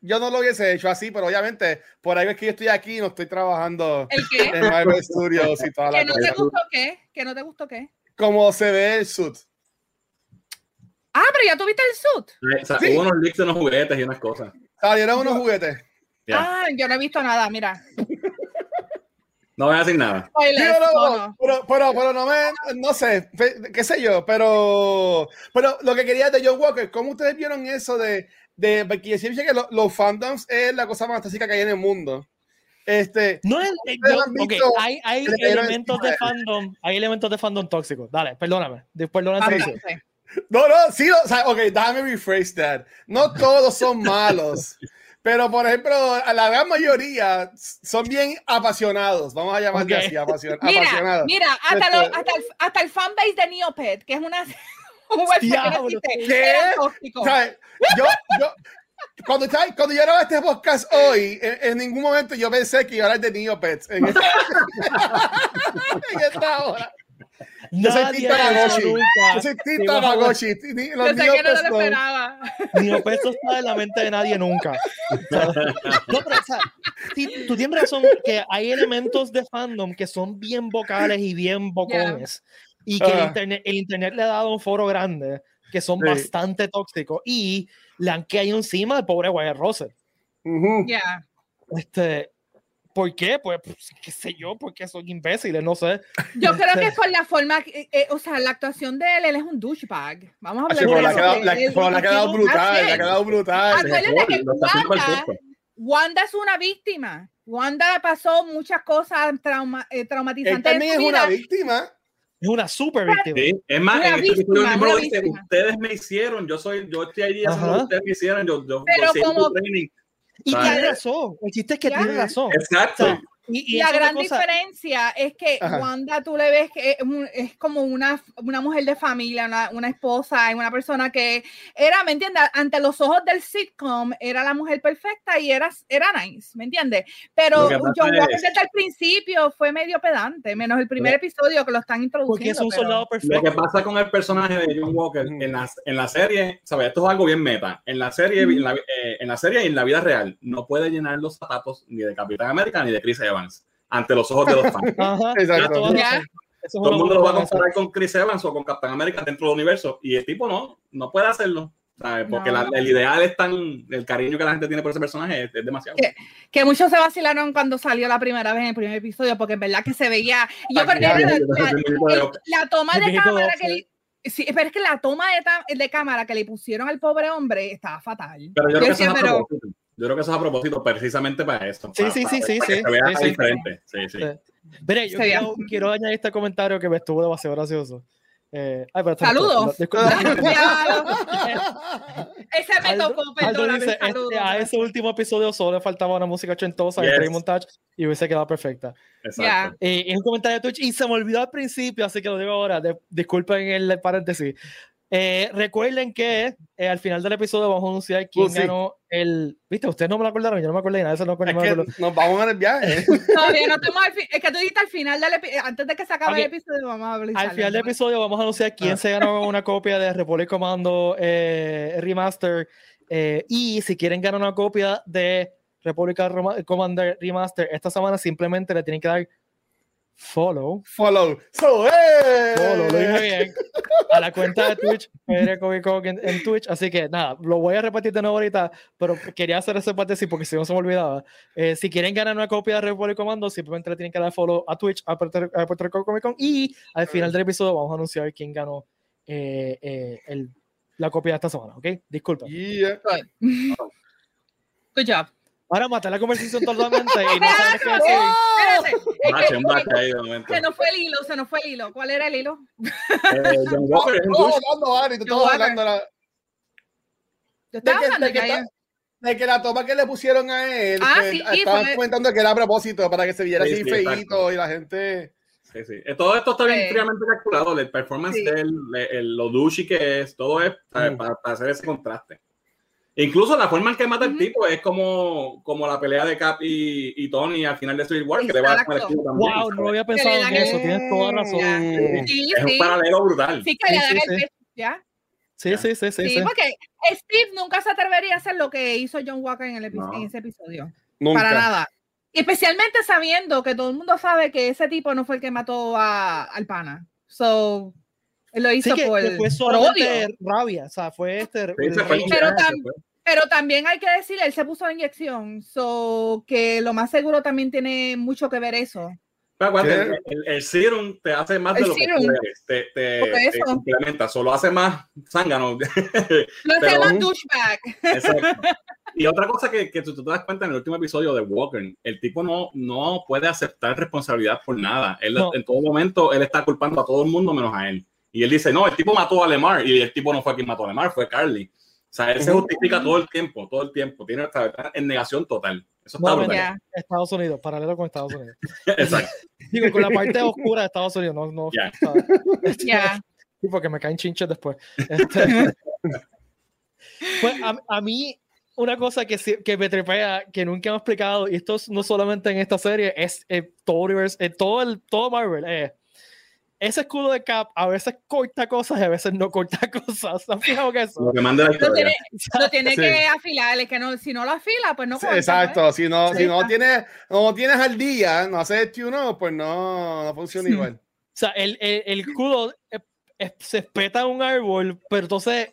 Yo no lo hubiese hecho así, pero obviamente por ahí es que yo estoy aquí y no estoy trabajando ¿El qué? en Marvel Studios y toda ¿Que la no cosa. te gustó qué? ¿Que no te gustó qué? Como se ve el suit. Ah, pero ya tuviste el suit. O sea, Sí. Hubo unos leaks de unos juguetes y unas cosas. Salieron unos juguetes. Ya. Ah, yo no he visto nada, mira. No voy a decir nada. Sí, Spoilers, pero, no, pero, pero, pero no me, no sé, qué sé yo, pero, pero lo que quería de John Walker, ¿cómo ustedes vieron eso de, de porque yo siempre dije que lo- los fandoms es la cosa más fantástica que hay en el mundo? Este, No es, eh, yo- han ok, visto hay, hay elementos de fandom, hay elementos de fandom tóxicos. Dale, perdóname. Después lo Bastante. No, no, sí, o sea, ok, déjame rephrase that. No todos son malos, pero por ejemplo, a la gran mayoría son bien apasionados, vamos a llamarle Ok. así, apasiona- Mira, apasionados. mira, hasta, lo- Este- hasta, el, hasta el fanbase de Neopet, que es una un website que no Diablo. Yo, yo, cuando, cuando yo grababa este podcast hoy, en, en ningún momento yo pensé que iba a hablar de Neopets en esta, en esta hora. Yo soy Tamagotchi. nunca. Yo soy Team Sí, vamos a ver. Tamagotchi. Ni- Yo Los sé que no lo esperaba. Ni opuesto está en la mente de nadie nunca. No, pero, o sea, sí, tú tienes razón que hay elementos de fandom que son bien vocales y bien bocones. Y que el, Ah. internet, el internet le ha dado un foro grande que son Sí. bastante tóxicos. Y le han caído encima al pobre Wyatt Russell. Ujú. Ya. Este, ¿Por qué? Pues, pues, qué sé yo, porque son imbéciles, no sé. Yo creo que es por la forma, que- eh, o sea, la actuación de él, él es un douchebag. Vamos a hablar de la- Él- le ha él quedado brutal, le ha quedado brutal. Acuérdate que Wanda. Wanda es una víctima. Wanda pasó muchas cosas trauma, eh, Él traumatizantes en también su es una víctima. Es una super víctima. Sí, es más, Una en este víctima, dice, ustedes me hicieron, yo soy, yo estoy ahí ustedes me hicieron, yo, yo, Pero yo como- training. Y tiene razón. El chiste es que tiene razón. Exacto. O sea, y, y la es gran cosa- diferencia es que Ajá. Wanda tú le ves que es, es como una, una mujer de familia, una, una esposa, y una persona que era, ¿me entiendes? Ante los ojos del sitcom era la mujer perfecta y era, era nice, ¿me entiendes? Pero John Walker es- desde el principio fue medio pedante, menos el primer Lo- episodio que lo están introduciendo. Porque es un pero- soldado Lo que perfecto. pasa con el personaje de John Walker en la, en la serie, ¿sabes? Esto es algo bien meta. En la serie, en la, eh, en la serie y en la vida real, no puede llenar los zapatos ni de Capitán América ni de Chris Evans ante los ojos de los fans. Ajá, Exacto. Eso Todo el mundo lo va a comparar con Chris Evans o con Capitán América dentro del universo y el tipo no, no puede hacerlo. ¿sabes? Porque No. la- el ideal es tan, el cariño que la gente tiene por ese personaje es, es demasiado. ¿Qué? que muchos se vacilaron cuando salió la primera vez en el primer episodio, porque en verdad que se veía. y Yo que la, la- la toma de cámara que le, sí, pero es que la toma de, de cámara que le pusieron al pobre hombre estaba fatal. Pero yo creo que decía, pero-. Yo creo que eso es a propósito precisamente para esto. Sí, para- sí, para- sí, sí, para sí, se vea sí, sí. diferente. Sí, sí. Sí. Mire, yo Se veía. quiero, quiero añadir este comentario que me estuvo demasiado gracioso. Eh, ay, pero Saludos. disculpa. Ese me tocó, dice, saludos. este, a ese último episodio solo le faltaba una música ochentosa Yes. y montage y hubiese quedado perfecta. Exacto. Eh, es un comentario de Twitch y se me olvidó al principio, así que lo digo ahora. de- disculpen el paréntesis. Eh, recuerden que eh, al final del episodio vamos a anunciar quién Uh, sí. ganó el. ¿Viste? Ustedes no me lo acordaron, yo no me acordé de nada. Eso no me Es acuerdo. que nos vamos en el viaje. Todavía no estamos al fin. Es que tú dijiste al final del episodio, antes de que se acabe Ok. el episodio, vamos a hablar. Al final del episodio vamos a anunciar quién Ah. se ganó una copia de Republic Commando eh, Remaster. eh, y si quieren ganar una copia de Republic Roma- Commander Remaster esta semana, simplemente le tienen que dar follow. Follow. So, ¡eh! Follow, lo dije bien. A la cuenta de Twitch, en, en Twitch. Así que nada, lo voy a repetir de nuevo ahorita, pero quería hacer ese paréntesis porque si no se me olvidaba. Eh, si quieren ganar una copia de Republic Commando, simplemente le tienen que dar follow a Twitch, a Puerto, a Puerto Rico Comic Con. Y al final del episodio vamos a anunciar quién ganó eh, eh, el, la copia de esta semana, ¿ok? Disculpa. Yeah. Good job. Ahora maté la conversación totalmente y no sabes qué decir. Espérate. Es Bache, que- un bache ahí de momento. Se nos fue el hilo, se nos fue el hilo. ¿Cuál era el hilo? Eh, John Walker es un Todos douche. hablando, Ari, tú John todos Walker. hablando. la- Yo De estaba que, hablando de, que que está- de que la toma que le pusieron a él, Ah, que sí, estaban fue- comentando que era a propósito para que se viera Sí, así sí, feíto exacto. y la gente. Sí, sí. Eh, Todo esto está bien Sí. fríamente calculado. El performance Sí. de él, el- lo douchey que es, todo es. Mm. para, para hacer ese contraste. Incluso la forma en que mata el Ujú. tipo es como, como la pelea de Cap y, y Tony al final de Civil War, que le va a el también. Wow, no había pensado en eso, el- tienes toda razón. Mm. Sí, Es un sí. paralelo brutal. Sí, que le Sí, dan sí, el sí. peso, ¿ya? Sí, sí, sí, sí. Sí, sí. porque Steve nunca se atrevería a hacer lo que hizo John Walker en, el epi- No. en ese episodio. Nunca. Para nada. Especialmente sabiendo que todo el mundo sabe que ese tipo no fue el que mató a, al pana. So, lo Sí, hizo que, por, que fue por solamente odio. rabia, o sea, fue este. Sí, se fue rage. Pero tam-. Pero también hay que decir, él se puso la inyección. So, que lo más seguro también tiene mucho que ver eso. ¿Qué? el, el serum te hace más El de lo que serum. eres. Te, te, te complementa, solo hace más zángano. No Pero- es más douchebag. Exacto. Y otra cosa que, que tú, tú te das cuenta en el último episodio de Walker, el tipo no, no puede aceptar responsabilidad por nada. Él, No. En todo momento, él está culpando a todo el mundo menos a él. Y él dice, no, el tipo mató a Lemar. Y el tipo no fue quien mató a Lemar, fue Carly. O sea, él se justifica todo el tiempo, todo el tiempo. Tiene está, está en negación total. Eso está No, brutal. Estados Unidos, paralelo con Estados Unidos. Exacto. Digo, con la parte oscura de Estados Unidos, no, no. Ya. ¿sabes? Este, Ya. Sí, porque me caen chinches después. Este, pues a, a mí, una cosa que, que me tripea, que nunca me he explicado, y esto es no solamente en esta serie, es en todo universe, en todo, el, todo Marvel, eh, ese escudo de Cap a veces corta cosas y a veces no corta cosas. ¿Se han fijado que eso? Lo que manda la Lo historia. tiene, lo tiene Sí. que afilar. Es que no, si no lo afila, pues no Sí, corta, exacto, si no, Sí. si no tienes, no tienes al día, no haces uno, pues no, no funciona Sí. igual. O sea, el, el, el escudo eh, eh, se espeta un árbol, pero entonces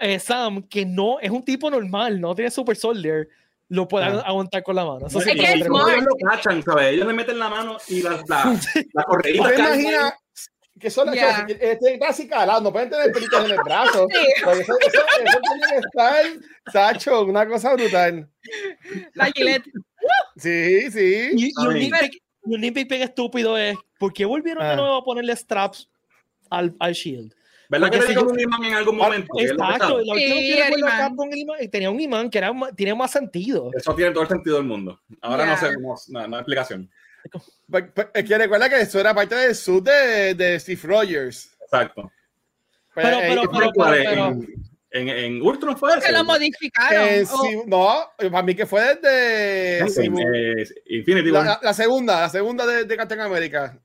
eh, Sam, que no es un tipo normal, no tiene super soldier, lo puede Ah. aguantar con la mano. Eso Es siempre que me es. Ellos lo cachan, ¿sabes? Ellos le meten la mano y la, la, la correíta ¿Te cae ahí. imaginas que son las Ya. cosas? Este casi calado, no pueden tener pelitos en el brazo. Sí. Porque Eso, eso, eso tiene que estar, Sacho, una cosa brutal. La Gillette. Sí, sí. Y, y un nitpick, un estúpido es, ¿por qué volvieron de Ah. nuevo a ponerle straps al, al shield? ¿Verdad que le si un imán en algún Ah, momento? Exacto, la última Sí, que. Cap con el imán, tenía un imán que era, tiene más sentido. Eso tiene todo el sentido del mundo. Ahora Ya. no sé, no, no, no hay explicación. Pues- pues, Es que recuerda que eso era parte del sud de, de Steve Rogers. Exacto. Pues, Pero- pero- eh, pero- ¿Cuál pero- es? pero- En, en, en Ultron fue eso. Que lo modificaron. eh, Oh, sí, no, para mí que fue desde eh, Infinity la- la segunda, la segunda de, de Captain America.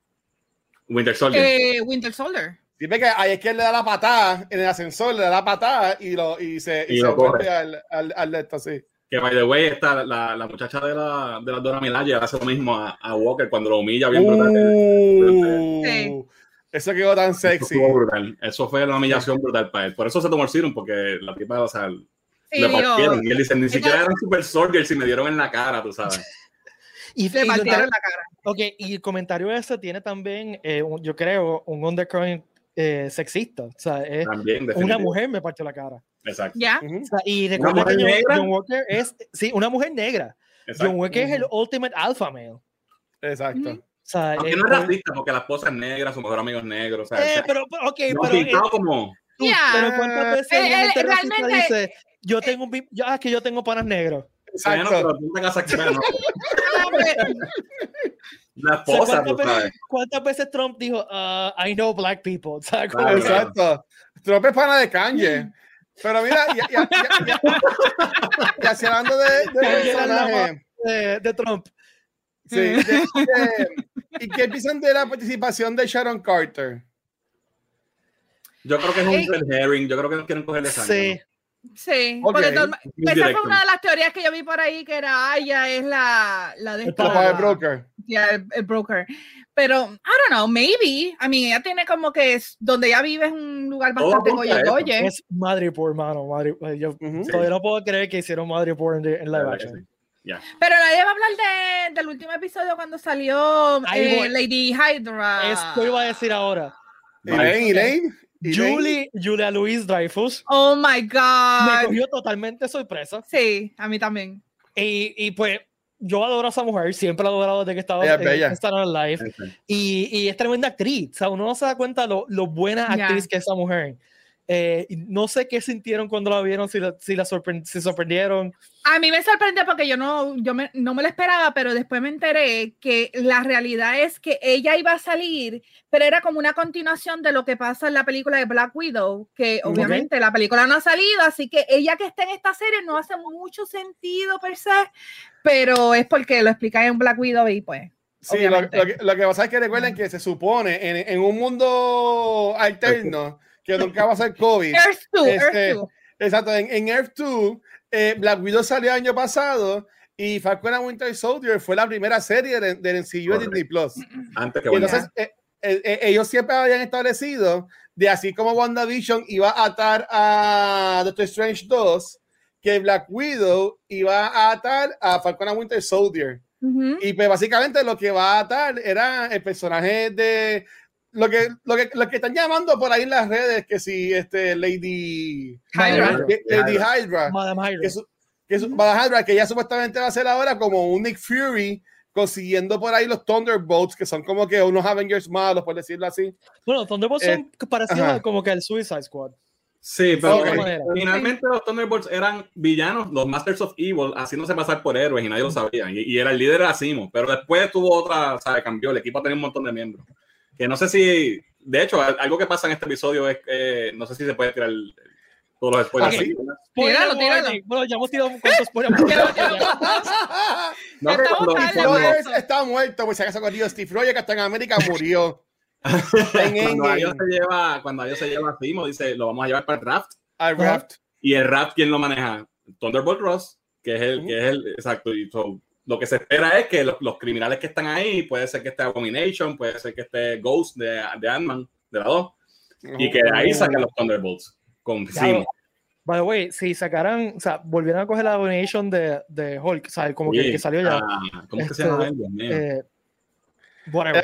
Winter Soldier. eh, Winter Soldier. Ve que ahí es que él le da la patada en el ascensor, le da la patada y lo y se, y Y se lo coge. al, al, al esto, sí. Que by the way, está la, la muchacha de la, de la Dora Milaje hace lo mismo a, a Walker cuando lo humilla bien brutal. Uh, Sí. Eso quedó tan Eso sexy. estuvo brutal. Eso fue una humillación brutal para él. Por eso se tomó el serum, porque la tipa, o sea, Sí, le digo, partieron. Y él dice, ni siquiera eran super soldiers y me dieron en la cara, tú sabes. Y, le partieron la cara. ok, y el comentario ese tiene también, eh, un- yo creo, un undercurrent eh, sexista. O sea, es, También, una mujer me partió la cara. Exacto. Ya. Ujú. O sea, y recuerda que John? John Walker es, sí, una mujer negra. exacto. John Walker es el ultimate alpha male. Exacto. Ujú. sea, Aunque eh, no es racista, porque la esposa es negra, su mejor amigo es negro. O sea, eh, o pero, ok, han pero, eh, pintado como. tú, Yeah. pero ¿cuántas veces Eh, gente racista realmente- dice, yo tengo un, yo, ah, que yo tengo panas negros? Exacto. la O sea, esposa, ¿cuántas, veces, cuántas veces Trump dijo, "Ah, I know black people? O sea, como Claro, que- claro. Exacto. Trump es pana de Kanye. Pero mira, ya, así hablando de, de personaje, de, de Trump. sí, de- de- ¿y qué piensan de la participación de Sharon Carter? Yo creo que es un Ey. red herring. Yo creo que no quieren cogerle sangre. Sí. Sí, Ok. porque todo- esa fue una de las teorías que yo vi por ahí, que era, ah, ella es la, la de La el broker. ya, el, el broker. Pero, I don't know, maybe. I mean, ella tiene como que es, donde ella vive es un lugar bastante a eso. goye Es Madripoor, mano. Madri- eh, yo Ujú. todavía no puedo creer que hicieron Madripoor en, en La live verdad que action. sí. Ya. Pero nadie va a hablar de, del último episodio cuando salió eh. Lady Hydra. Esto iba a decir ahora. Elaine, Elaine. Julie, Julia Louise Dreyfus Oh my me God. cogió totalmente sorpresa. Sí, a mí también. Y, y pues yo adoro a esa mujer, siempre la he adorado desde que estaba en bella. Star Live. Y, y es tremenda actriz. O sea, uno no se da cuenta lo, lo buena actriz que es esa mujer. Eh, no sé qué sintieron cuando la vieron, si, la, si la sorpre- si sorprendieron. A mí me sorprendió porque yo no, yo me- no me lo esperaba, pero después me enteré que la realidad es que ella iba a salir, pero era como una continuación de lo que pasa en la película de Black Widow, que obviamente la película no ha salido, así que ella que está en esta serie no hace mucho sentido per se, pero es porque lo explica en Black Widow y pues. Sí, lo, lo que, lo que pasa es que recuerden que se supone en, en un mundo alterno que nunca va a ser COVID. Earth 2, Este, Earth 2. Exacto, en, en Earth 2, eh, Black Widow salió el año pasado y Falcon and Winter Soldier fue la primera serie de- del de Correcto. Disney Plus. Antes que entonces, eh, eh, ellos siempre habían establecido de así como WandaVision iba a atar a Doctor Strange 2, que Black Widow iba a atar a Falcon and Winter Soldier. Y pues básicamente lo que va a atar era el personaje de lo que, lo que, lo que están llamando por ahí en las redes, que si este Lady Hydra. Lady Hydra, Madame Hydra. que, su- que, su- Madame Hydra, que ya supuestamente va a ser ahora como un Nick Fury consiguiendo por ahí los Thunderbolts, que son como que unos Avengers malos, por decirlo así. Bueno, Thunderbolts Eh, son parecidos ajá. como que el Suicide Squad. Sí, pero Ok. eh, finalmente los Thunderbolts eran villanos, los Masters of Evil, haciéndose pasar por héroes y nadie lo sabía. Y, y era el líder era Simo, pero después tuvo otra, ¿sabe? Cambió, el equipo tenía un montón de miembros. Que no sé si, de hecho, al- algo que pasa en este episodio es que no sé si se puede tirar el- todos los spoilers. Ah, sí. Spoiler Tíralo, tíralo. Bueno, ya hemos tirado cuántos spoilers. No, Rogers está muerto, pues si acaso con Steve Rogers, que está en América, murió. en cuando ellos se lleva, cuando ellos se lleva a Simo, dice, lo vamos a llevar para el draft. al draft. Y el rap, ¿quién lo maneja? Thunderbolt Ross, que es el, Ujú. que es el, exacto. Y so, lo que se espera es que los, los criminales que están ahí, puede ser que esté Abomination, puede ser que esté Ghost de, de Ant-Man, de la 2, y que de ahí saquen los Thunderbolts con Simo. By the way, si sacaran, o sea, volvieran a coger la donation de, de Hulk, o sea, como que, Sí. que salió ya. Ah, ¿Cómo es que se Este, llama mío. eh.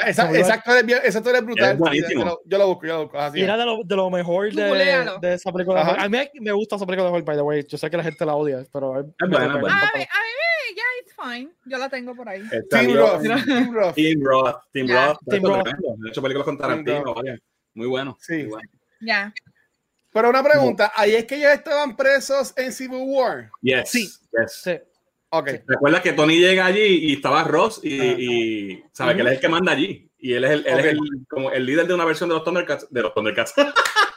Esa, me olvidó- ese actor es brutal. Es buenísimo. Yo lo, yo lo busco, yo lo busco. Así y era de lo, de lo mejor de, de esa película. Ajá. A mí me gusta esa película de Hulk, by the way. Yo sé que la gente la odia, pero es buena, es buena. A mí, a mí ya, it's fine. Yo la tengo por ahí. Team Roth. Team Roth. Team Roth. Team Ya. Roth. Team es Roth. De hecho, películas con Tarantino. Varias. Muy bueno. Sí. muy bueno. Ya. Pero una pregunta, ¿ahí es que ellos estaban presos en Civil War? Yes. Sí. yes. Sí. Ok. Recuerda que Tony llega allí y estaba Ross y, Ajá. y sabe que él es el que manda allí. Y él es el, él es Ok. el, como el líder de una versión de los Thundercats. De los Thundercats.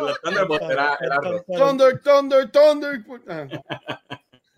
los Thunderbolts era, era Ross. Thunder, Thunder, Thunder. Ah.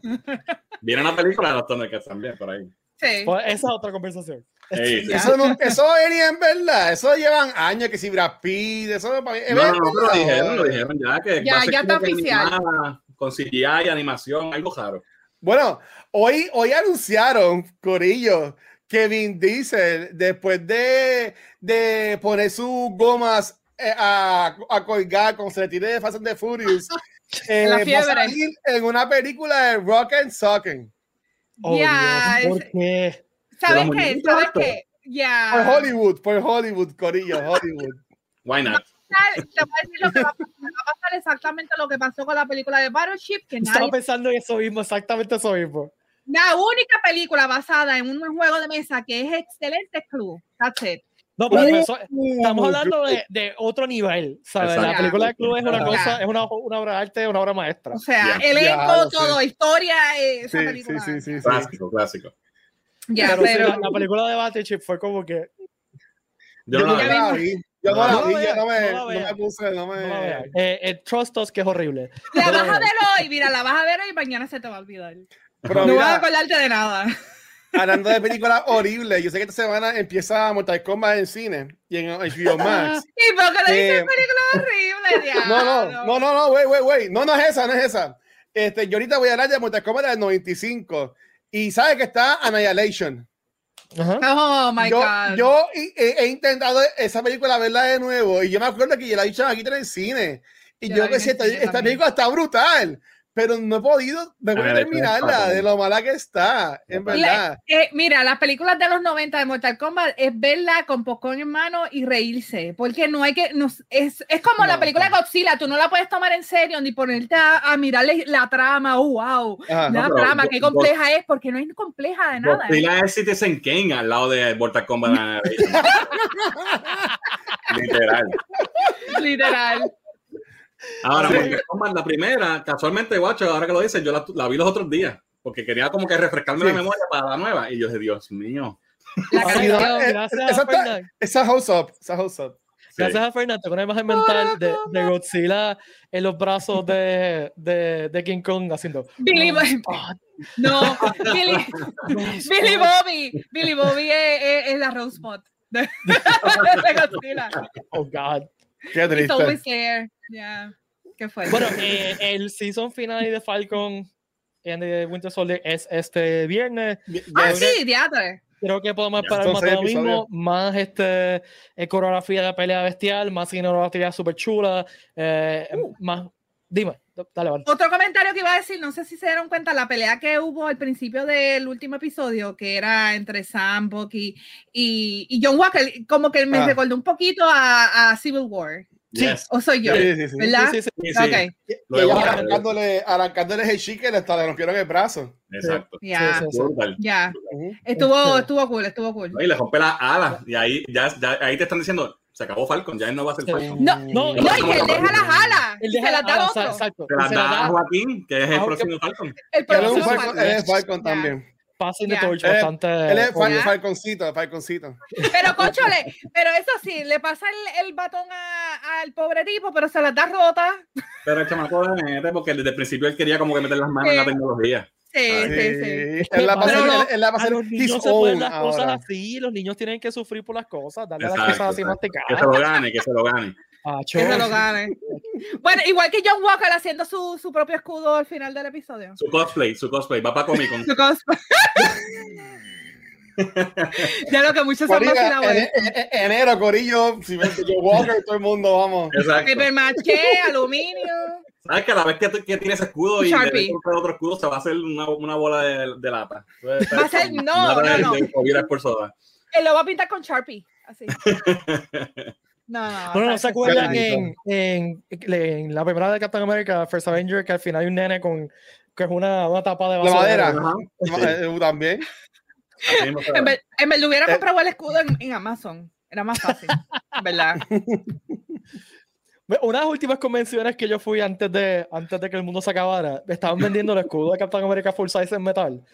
Viene una película de los Thundercats también por ahí. Sí. Pues esa es otra conversación. Sí. Eso, no, eso venía en verdad. Eso llevan años que si Brad Pitt, eso es para mí. No, no, no, pero lo dijeron, lo dijeron ya que Ya, ya está que oficial. animada, con CGI y animación, algo raro. Bueno, hoy, hoy anunciaron, Corillo, que Vin Diesel, después de, de poner sus gomas eh, a, a colgar como se le tire de Fast and the Furious, eh, La va a salir en una película de Rock and Socken. Oh, Ya, Dios, ¿por qué? ¿Sabes qué? ¿Sabes qué? Ya. Por Hollywood, por Hollywood, Corillo, Hollywood. Why not? Te voy a decir lo que va a pasar. Va a pasar exactamente lo que pasó con la película de Battleship, que Estaba nadie pensando en eso mismo, exactamente eso mismo. La única película basada en un juego de mesa que es excelente es Clue. That's it. No, pero eso- estamos hablando de, de otro nivel, ¿sabes? La película de club es una cosa, es una, una obra de arte, una obra maestra. O sea, Ya, elenco, sé. todo, historia, eh, esa Sí, película. sí, sí, sí. Clásico, clásico. Ya, pero, sí, pero, la, la película de Battleship fue como que Yo no la vi. Yo no No la vi, yo no me, no me puse, no me. Eh, eh, Trust Us, que es horrible. la vas a ver hoy, mira, la vas a ver hoy y mañana se te va a olvidar. Pero No vas a mira, acordarte de nada. hablando de películas horribles, yo sé que esta semana empieza Mortal Kombat en cine y en HBO Max. ¿Y por qué le dices Eh, película horrible, No, no, no, no, no, güey, güey, güey. No, no es esa, no es esa. Este, yo ahorita voy a hablar de Mortal Kombat del 95. Y sabe que está Annihilation. Ajá. Oh my yo, God. yo he, he- intentado esa película verla de nuevo. Y yo me acuerdo que yo la he dicho aquí en el cine. Y Yo yo que sí, esta, esta película está brutal. Pero no he podido, no he podido Annihilation terminarla de lo mala que está. En La- verdad. Eh, mira, las películas de los 90 de Mortal Kombat es verla con popcorn en mano y reírse, porque no hay que, no, es, es como la película de no. Godzilla, tú no la puedes tomar en serio ni ponerte a, a mirarle la trama, oh, wow, Ajá. la trama, qué compleja es, porque no es compleja de nada. ¿eh? Godzilla es Citizen Kane al lado de Mortal Kombat. Literal. Literal. Ahora, Sí. Kombat, la primera, casualmente, guacho, ahora que lo dices, yo la, la vi los otros días, porque quería como que refrescarme Sí. la memoria para la nueva, y yo dije, Dios mío. La Ah, canción. eh, Gracias esa a. Esa house up, esa house up. Sí. Gracias a Fernan, tengo una imagen mental de, de Godzilla en los brazos de, de, de King Kong haciendo. Billy, "Oh, Bo- God, no, Billy, Billy Bobby, Billy Bobby es, es- es la Rose Spot de, de Godzilla. Oh, God. Qué He's triste. always there. Yeah. Qué fuerte. Bueno, eh, el season final de Falcon and the Winter Soldier es este viernes. ah, sí, teatro. Creo que podemos Ya, esperar más de lo mismo, más este, eh, coreografía de pelea bestial, más cinematografía súper chula, eh, Uh. más... Dime, dale, vale. Otro comentario que iba a decir, no sé si se dieron cuenta, la pelea que hubo al principio del último episodio, que era entre Sam, Bucky y, y John Walker, como que me Ah. recordó un poquito a, a Civil War. Yes. ¿O soy yo? Sí, sí, sí. ¿Verdad? Sí, sí, sí. Sí, sí. Ok, Y Luego, ellos arrancándole, arrancándole el chique hasta le rompieron el brazo. Exacto. ya, Sí, sí, sí. Estuvo, Sí. estuvo cool, estuvo cool. Y le rompe las alas, y ahí, ya, ya- ahí te están diciendo, se acabó Falcon, ya él no va a ser Sí. Falcon. No, No, No, y que él deja las alas Él deja se las da ah, otro. Exacto. Se las da a Joaquín, que es el Ah, próximo Falcon. El próximo Falcon, es Falcon también. Passing the Ya. torch Él es- bastante. Él es Fal-. Falconcito, Falconcito. Pero, conchole, pero eso sí, le pasa el, el batón a- al pobre tipo, pero se las da rota. Pero el chamaco de mete porque desde el principio él quería como que meter las manos en la tecnología. Sí, sí, sí. Sí, Él la va a Pero hacer- no, él- él la va a A hacer los niños se pueden cosas así, los niños tienen que sufrir por las cosas, darle las Exacto, cosas así exacto. Que masticadas. se lo gane, que se lo gane. Ah, Que se lo gane. Bueno, igual que John Walker haciendo su, su propio escudo al final del episodio. Su cosplay, su cosplay, va para Comic Con. Su cosplay. ya lo que muchos han Corillo, vacilado en- en- en- enero, Corillo, si que yo Walker, todo el mundo, vamos. Exacto. Papermaché, aluminio. ¿Sabes que a la vez que, que tiene ese escudo y compra otro escudo se va a hacer una, una bola de, de lata? Va a ser- no, Lata de- no, no. de. Él lo va a pintar con Sharpie. Así. No, no. Bueno, ¿no se acuerdan en, en, en la primera de Captain America, First Avenger, que al final hay un nene con que es una, una tapa de madera. Eh, También. Así mismo se En ve. vez, en vez de hubiera Eh. comprado el escudo en, en Amazon. Era más fácil. ¿Verdad? Una de las últimas convenciones que yo fui antes de, antes de que el mundo se acabara, estaban vendiendo el escudo de Captain America Full Size en metal.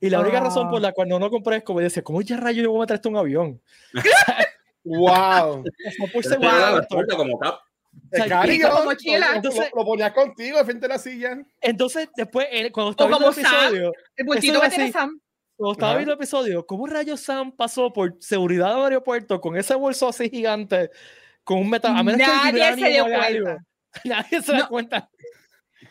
Y la única Ah. razón por la cual no lo compré es como decía, ¿cómo ya rayo yo voy a meter esto en un avión? Wow. Eso barato. espalda como cap. O sea, carry-on, como Entonces- lo, lo ponías contigo de frente a la silla. Entonces, después, eh, cuando estaba viendo el episodio, El bultito que es tiene así. Sam. cuando estaba viendo el episodio, ¿cómo rayos Sam pasó por seguridad del aeropuerto con ese bolso así gigante, con un metal? A menos que Nadie se vibranium dio haga algo. cuenta. Nadie se da No. cuenta.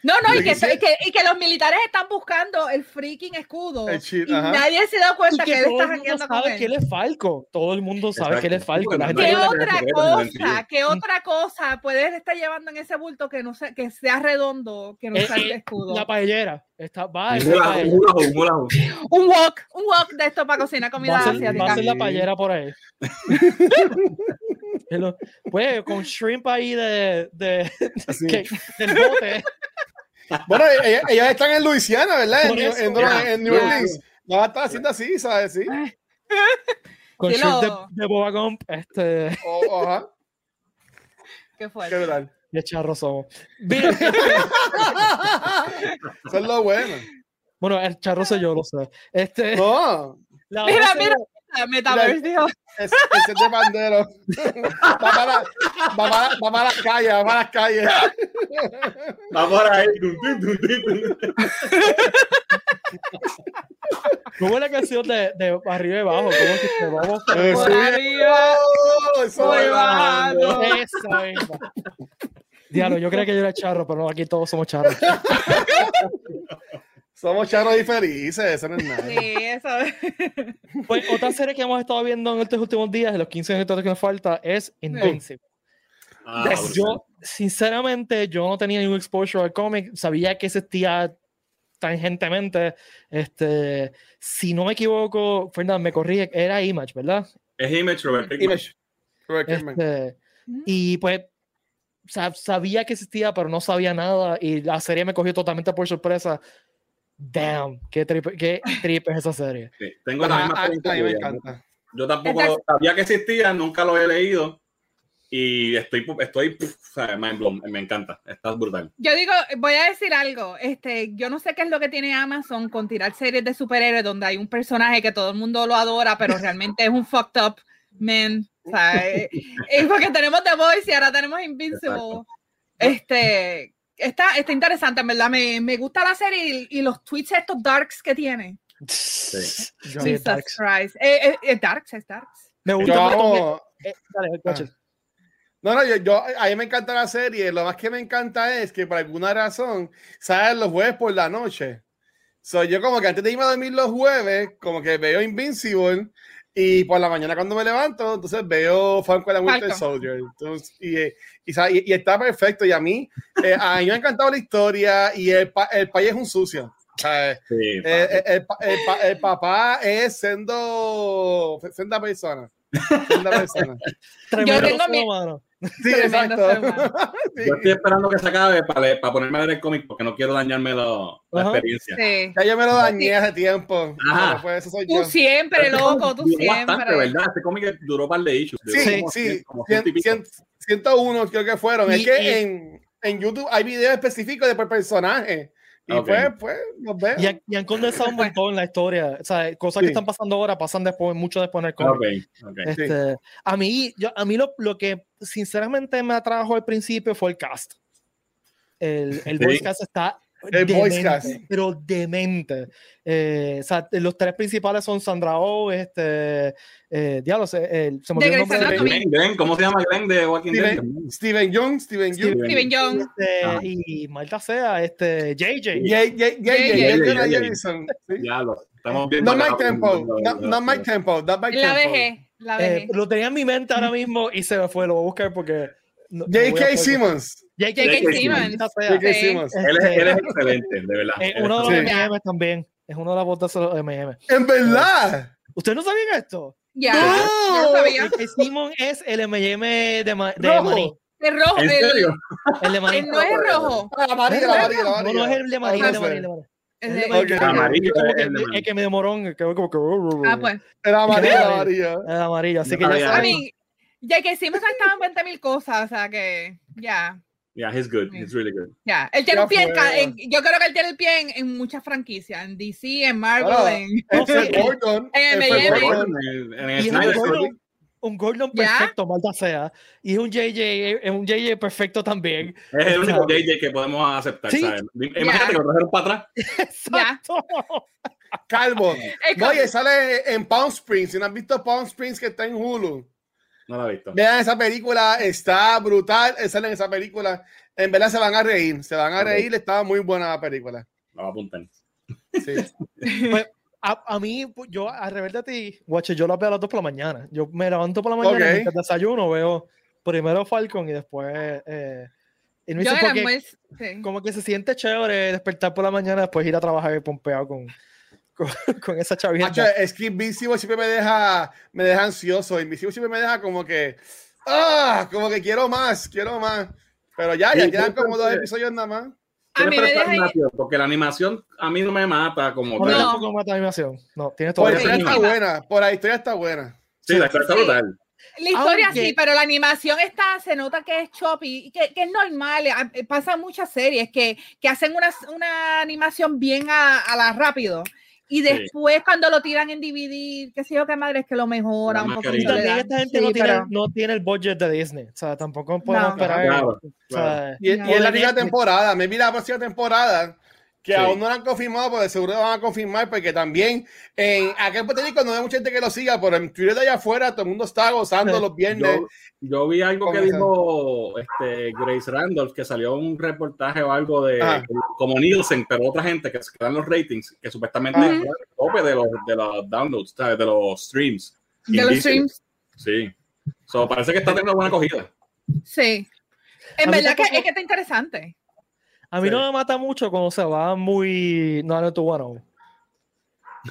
No, no, y que, y que, y que los militares están buscando el freaking escudo. El shit, y ajá. nadie se da Y cuenta que, que él todo está el mundo jangueando con sabe que él él. es Falco. Todo el mundo sabe que él es. Falco. La gente No, ¿Qué otra cosa, qué otra cosa puedes estar llevando en ese bulto que no sea, que sea redondo, que no Eh, sea el eh, escudo? la paellera. Está, va, Un paella. un wok, un wok de esto para cocinar comida Va a ser, asiática. va a ser la paellera por ahí. Pues con shrimp ahí de, de, Así. que- del bote. Bueno, ellas, ellas están en Luisiana, ¿verdad? En, eso. en, Ya. en New Orleans. No va a estar haciendo así, ¿sabes? Sí. Con Sí, shirt de, Boba Gump, este, O- ajá. Qué Qué fuerte. brutal. de charro somos. Bien. Eso es lo bueno. bueno, el charro soy yo, lo sé. Este, No, la Mira, otra mira. Metaverse dijo. es, ese es de bandero. Va para, va para, va para las calles, va para las calles. Va por ahí. ¿Cómo es la canción de, de arriba y abajo? ¿Cómo es que se vamos Eh, Por sí. arriba. Oh, eso Voy es. bajando. Misma. Diablo, yo creía que yo era charro, pero no, aquí todos somos charros. Somos charros y felices, eso no es nada. Sí, eso. Pues otra serie que hemos estado viendo en estos últimos días, en los 15 minutos que nos falta, es Invincible. Ah, Pues yo, sinceramente, yo no tenía ningún exposure al cómic, sabía que existía tangentemente. Este, si no me equivoco, Fernando, me corrige, era Image, ¿verdad? Es Image Robert. Image. Robert. Este, y pues sa- sabía que existía, pero no sabía nada. Y la serie me cogió totalmente por sorpresa. Damn, qué trip, qué trip es esa serie. Sí, Tengo la misma a- a pregunta me encanta. Yo tampoco Exacto. sabía que existía, nunca lo he leído. Y estoy, estoy puf, mind blown. Me encanta. Está brutal. Yo digo, voy a decir algo. Este, yo no sé qué es lo que tiene Amazon con tirar series de superhéroes donde hay un personaje que todo el mundo lo adora, pero realmente es un fucked up man. Sea, eh, es porque tenemos The Voice y ahora tenemos Invincible. Exacto. Este, está, está interesante, en verdad. Me, me gusta la serie y, y los tweets estos darks que tiene. Sí, Jesus Darks. Christ. Eh, eh, eh, darks, es darks. Me Yo gusta amo- eh, dale, coche. No, no, yo, yo- a mí me encanta la serie. Lo más que me encanta es que por alguna razón salen los jueves por la noche. So, yo como que antes de irme a dormir los jueves, como que veo Invincible y por la mañana cuando me levanto, entonces veo Falcon and Winter Falcon. Soldier. Entonces, y, eh, y, y- y está perfecto. Y a mí, eh, a mí me ha encantado la historia y el, pa- el país es un sucio. Sea, Sí, eh, eh, el, el el papá es siendo senda persona. Persona. Tremendo tengo mi-. Sí, exacto. Sí. Yo estoy esperando que se acabe para, para ponerme a ver el cómic porque no quiero dañarme lo- la experiencia. Sí. Ya yo me lo dañé hace tiempo. Ajá. Pues eso soy Tú yo. siempre, loco, tú Duró bastante, siempre. ¿verdad? Este cómic duró un par de issues. Sí, sí. como Cien- ciento y pico. cien- 101 creo que fueron. Y- es que y- en, en YouTube hay videos específicos de por personaje. Y Ok. pues, pues, los veo. Y han, y han condensado un montón la historia. O sea, cosas Sí. que están pasando ahora pasan después, mucho después en el cómic. Este, a mí, yo, a mí lo, lo que sinceramente me atrajo al principio fue el cast. El, el Sí. voice cast está El voice demente, cast. pero demente. Eh, o sea, los tres principales son Sandra Oh, este, eh, diablo, el- se me olvidó el nombre de-. Glenn, Glenn, ¿cómo se llama Glenn de Walking Dead? Steven, Steven Young, Steven Young. Steven- Steven Young. este, Ah. y Malta sea, este, JJ. Sí. Ya lo estamos viendo. Not my tempo. Not my tempo. My La dejé, la Eh, dejé. lo tenía en mi mente ahora mismo y se me fue, lo voy a buscar porque. no- no J.K. poder- Simmons. J.K. Simmons. J.K. Él es, él es excelente, de verdad. Es uno de los. MM también. Es uno de las botas de los MM. En verdad. ¿Ustedes no sabían esto? Ya, No. J.K. Simmons es el MM de, ma- de Rojo. Maní. Es rojo. ¿En el- serio? El de Maní. el no es rojo. Ah, La amarilla, la amarilla, la No, no es el de Maní, Ah, el de no Maní, el de Maní. Es El de-. Ok. Amarillo que- el el que me demoró, que como que. Ah, pues. El amarillo, El amarilla. El amarillo, así que ya sabía. A saben. mí, ya que hicimos estado en 20 mil cosas, o sea que ya, Yeah, he's good. He's really good. ya. Él tiene Ya un pie en, ca- fue. en- yo creo que él tiene el pie en, en muchas franquicias, en DC, en Marvel, Ah. en... Sí. Gordon. En M&M. Gordon. En, en Snyder un Gordon perfecto, malta sea. Y es un JJ, es un JJ perfecto también. es el único. JJ que podemos aceptar. Sí. ¿sabes? Imagínate que lo trajeron para atrás. Exacto. Calvo. No, y sale en Palm Springs. Si no han visto Palm Springs que está en Hulu, No lo he visto. vean esa película. Está brutal. Él sale en esa película. En verdad se van a reír. Se van a Ok. reír. Estaba muy buena la película. Lo voy a apuntar. Sí. Pues, a, a mí, pues, yo, al revés de ti, guache, yo las veo a las 2 por la mañana. Yo me levanto por la mañana, Ok. mientras desayuno, veo primero Falcon y después. Eh, y me Yo porque almuerzo, sí. como que se siente chévere despertar por la mañana, después ir a trabajar pompeado con, con, con esa Macho, chavita. es que Invisible siempre me deja, me deja ansioso. Invisible siempre me deja como que, ah, como que quiero más, quiero más. Pero ya, ya quedan como dos episodios nada más. A mí me deja- porque la animación a mí no me mata como No, tal. No. tampoco mata animación. No, tienes todo. Por la historia está buena. Por la historia está buena. Sí, la historia está Sí. brutal. La historia Aunque- sí, pero la animación está, se nota que es choppy, que, que es normal. eh, eh, Pasa en muchas series que, que hacen una, una animación bien a, a la rápido. Y después cuando lo tiran en DVD, qué sé yo qué madre, es que lo mejora La un Y poquito. le también esta gente Sí, no, tiene, pero- no tiene el budget de Disney. O sea, tampoco podemos No. esperar. Claro, o sea, Y, y Ya. es la primera temporada. Me vi la próxima temporada. Que Sí. aún no la han confirmado, pero de seguro la van a confirmar, porque también en acá en Puerto Rico no hay mucha gente que lo siga, pero en Twitter de allá afuera todo el mundo está gozando los viernes. Yo, yo vi algo que esa. dijo este, Grace Randolph, que salió un reportaje o algo de Ajá. como Nielsen, pero otra gente que se quedan los ratings, que supuestamente Ajá. es el tope de los, de los downloads, ¿sabes? de los streams. De los streams, Sí. So, parece que está teniendo buena acogida. sí. En verdad que, es que está interesante. A mí Sí. no me mata mucho cuando se va muy. No, no, tú, bueno.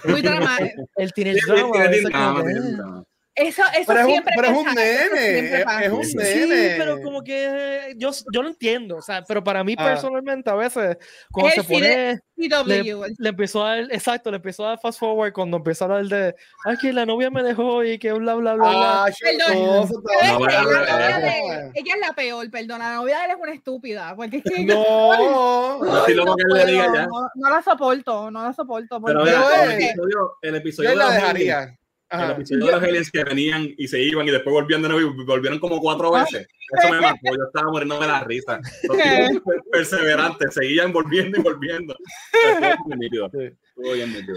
Muy dramático. El Sí, drama. tiene- como drama, Eso, eso Pero es un, siempre pero es un nene. siempre Es, un Sí, nene. Sí, pero como que yo, yo lo entiendo, o sea, pero para mí Ah. personalmente a veces cuando Es se pone, CW, le empezó a dar, exacto, le empezó a dar fast forward cuando empezó a hablar de, ay, que la novia me dejó y que bla, bla, bla, bla. Ah, Perdón. es No, que la de- ella es la peor, perdona, la novia de él es una estúpida, porque es que No. Estoy loco no, que le diga ya. no, no la soporto, no la soporto. Pero porque- Pero el episodio, el episodio Yo de la dejaría. Ajá. el episodio de los aliens que venían y se iban y después volvían de nuevo y volvieron como cuatro veces. Eso me mató, yo estaba muriendo de la risa. Los tipos per- perseverantes, seguían volviendo y volviendo. Bien.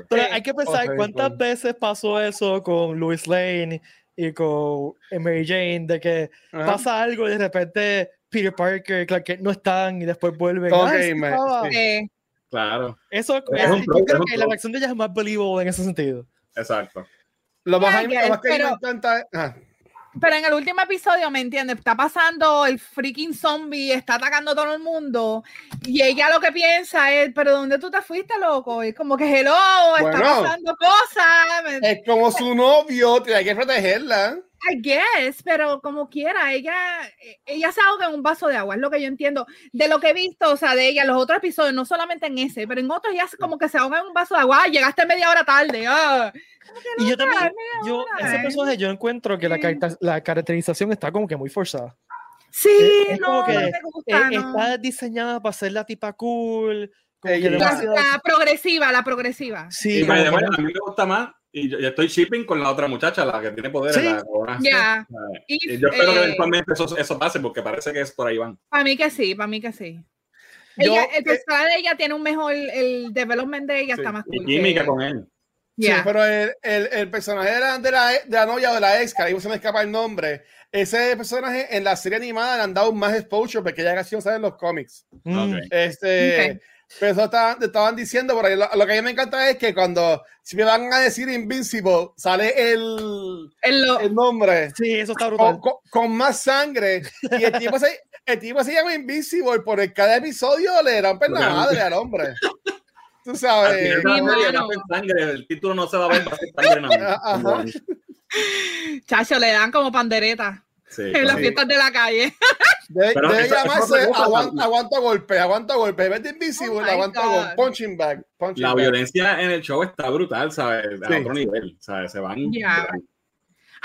Pero hay que pensar Ok, cuántas veces pasó eso con Louis Lane y con Mary Jane, de que Ajá. pasa algo y de repente Peter Parker Clark Kent no están y después vuelven. Ok, "Ay, sí man, estaba". sí. Eh, Claro, Eso, Es es- un yo creo es un que la reacción de ella es más believable en ese sentido. exacto. Lo más, lo más que mí me pero- encanta. ajá. pero en el último episodio, ¿me entiendes? Está pasando el freaking zombie, está atacando a todo el mundo y ella lo que piensa es, pero ¿dónde tú te fuiste, loco? Y como que hello, está Bueno. pasando cosas. Es como su novio, tiene que protegerla. I guess, pero como quiera, ella, eh, ella se ahoga en un vaso de agua, es lo que yo entiendo. De lo que he visto, o sea, de ella, los otros episodios, no solamente en ese, pero en otros se- como que se ahoga en un vaso de agua. Ah, llegaste media hora tarde. Ah. Y yo también, Ay, yo, ese ay. personaje yo encuentro que la, Sí. carta- la caracterización está como que muy forzada. Sí, es no, como no que, me Eh, gusta, no. Está diseñada para ser la tipa cool. Ella- que La, demasiado- la progresiva, la progresiva. Sí, Y que no- a mí me gusta más y yo, yo estoy shipping con la otra muchacha, la que tiene poderes. Sí. la cabrona. Ya. Y Y, yo espero que eh, eventualmente eso, eso pase porque parece que es por ahí van. Para mí que sí, para mí que sí. Yo, Ella, el eh, personaje de ella tiene un mejor, el development de ella Sí, está más Y química que- con él. Sí, Ya. pero el, el, el personaje de la, de, la, de la novia o de la ex, que ahí se me escapa el nombre, ese personaje en la serie animada le han dado más exposure porque ya casi no sale en los cómics. Mm. Ok. Este, Ok. Pero eso estaban, estaban diciendo por ahí. Lo, lo que a mí me encanta es que cuando si me van a decir Invincible, sale el, El lo- el nombre Sí, eso está brutal. con, con- con más sangre. Y el tipo se, el tipo se llama Invincible, por el cada episodio le rompen la Claro. madre al hombre. Tú sabes. final la a ser sangre, el título no se va a ver, va a ser sangre. Chacho, le dan como pandereta Sí, en las fiestas de la calle. Debe, debe eso- llamarse aguanta, aguanta golpe, aguanta golpe. De Invisible, Oh aguanta golpe. Punching bag. Punching La bag. violencia en el show está brutal, ¿sabes? A Sí. otro nivel, ¿sabes? Se van. Ya.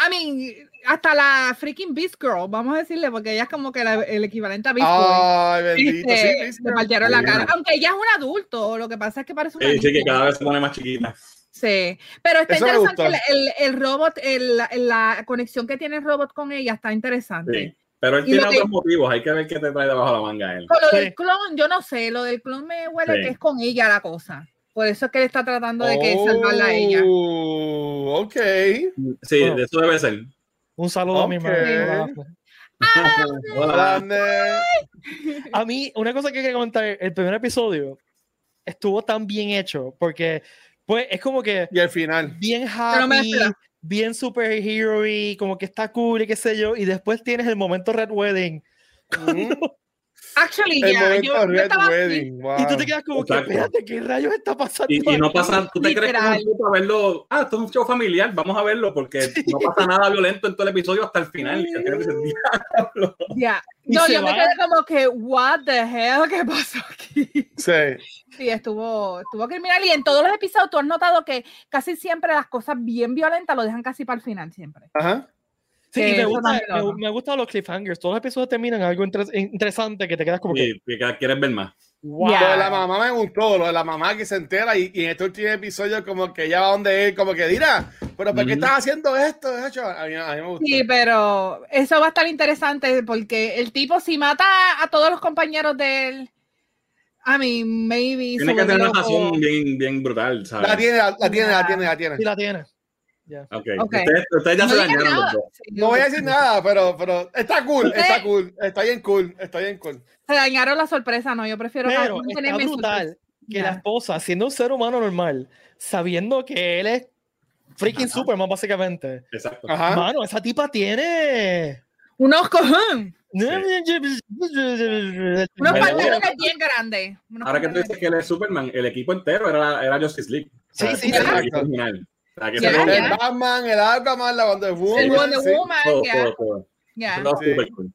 I mean, hasta la freaking Beast Girl, vamos a decirle, porque ella es como que la- el equivalente a Beast Boy. Ay, bendito. Este, sí, sí, le partieron la cara. Aunque ella es un adulto, lo que pasa es que parece una Sí, sí, que cada vez se pone más chiquita. Sí, pero está Eso interesante el, el, el robot, el- la- la conexión que tiene el robot con ella está interesante. Sí. Pero él Y tiene lo que- otros motivos, hay que ver qué te trae debajo de la manga él. Con lo Sí. del clon, yo no sé, lo del clon me huele Sí. que es con ella la cosa. Por eso es que él está tratando de que salvarla a ella. Oh, Ok. Sí, Bueno. de eso debe ser. Un saludo a mi madre. Hola. Grande. A mí, una cosa que quería comentar, el primer episodio estuvo tan bien hecho, porque pues es como que Y al final. bien happy, bien superhero y como que está cool y qué sé yo, y después tienes el momento Red Wedding. Actually, El yeah, momento yo, yo estaba. Wow. Y tú te quedas como que, Exacto. espérate, ¿qué rayos está pasando? Y, y no pasa, tú te crees que Literal. show para verlo, ah, esto es un show familiar, vamos a verlo porque no pasa nada violento en todo el episodio hasta el final. Y al final dices, "Diablo". Yeah. No, yo me va. quedé como que, what the hell, ¿qué pasó aquí? Sí. Sí, estuvo, estuvo criminal. Y en todos los episodios tú has notado que casi siempre las cosas bien violentas lo dejan casi para el final, siempre. Ajá. Sí, me, gusta, me, me gustan los cliffhangers. Todos los episodios terminan en algo interes- interesante que te quedas como que, y que quieres ver más. wow. Ya. Lo de la mamá me gustó, lo de la mamá que se entera y, y en este último episodio como que ella va donde él, como que dirá, pero ¿por qué estás haciendo esto? A mí, a mí me gustó. Sí, pero eso va a estar interesante porque el tipo si mata a todos los compañeros de él, I mean, maybe... Tiene que tener una razón bien, bien brutal, ¿sabes? La tiene, la, la tiene, la tiene, la tiene. Sí la tiene. Ok. Ok. Ustedes, ustedes ya No se dañaron los nada. dos. Sí, No voy a decir nada, pero, pero está cool, Usted- está cool, está bien cool, está bien cool. Se dañaron la sorpresa, no, yo prefiero Pero mantenerme está en brutal sorpresa. que Ya. la esposa, siendo un ser humano normal, sabiendo que él es freaking Ajá. Superman, básicamente. Exacto. Ajá. Mano, esa tipa tiene. Unos cojones, unos Bueno, pantalones bien grandes. unos Ahora que tú dices que él es Superman, el equipo entero era, era Justice League. Sí, O sea, sí, sí. El sea, que ese ya. El Batman, el Aquaman, la Wonder Woman. El Wonder sí. Woman, todo, ya, todo, todo. estaba Sí. cool.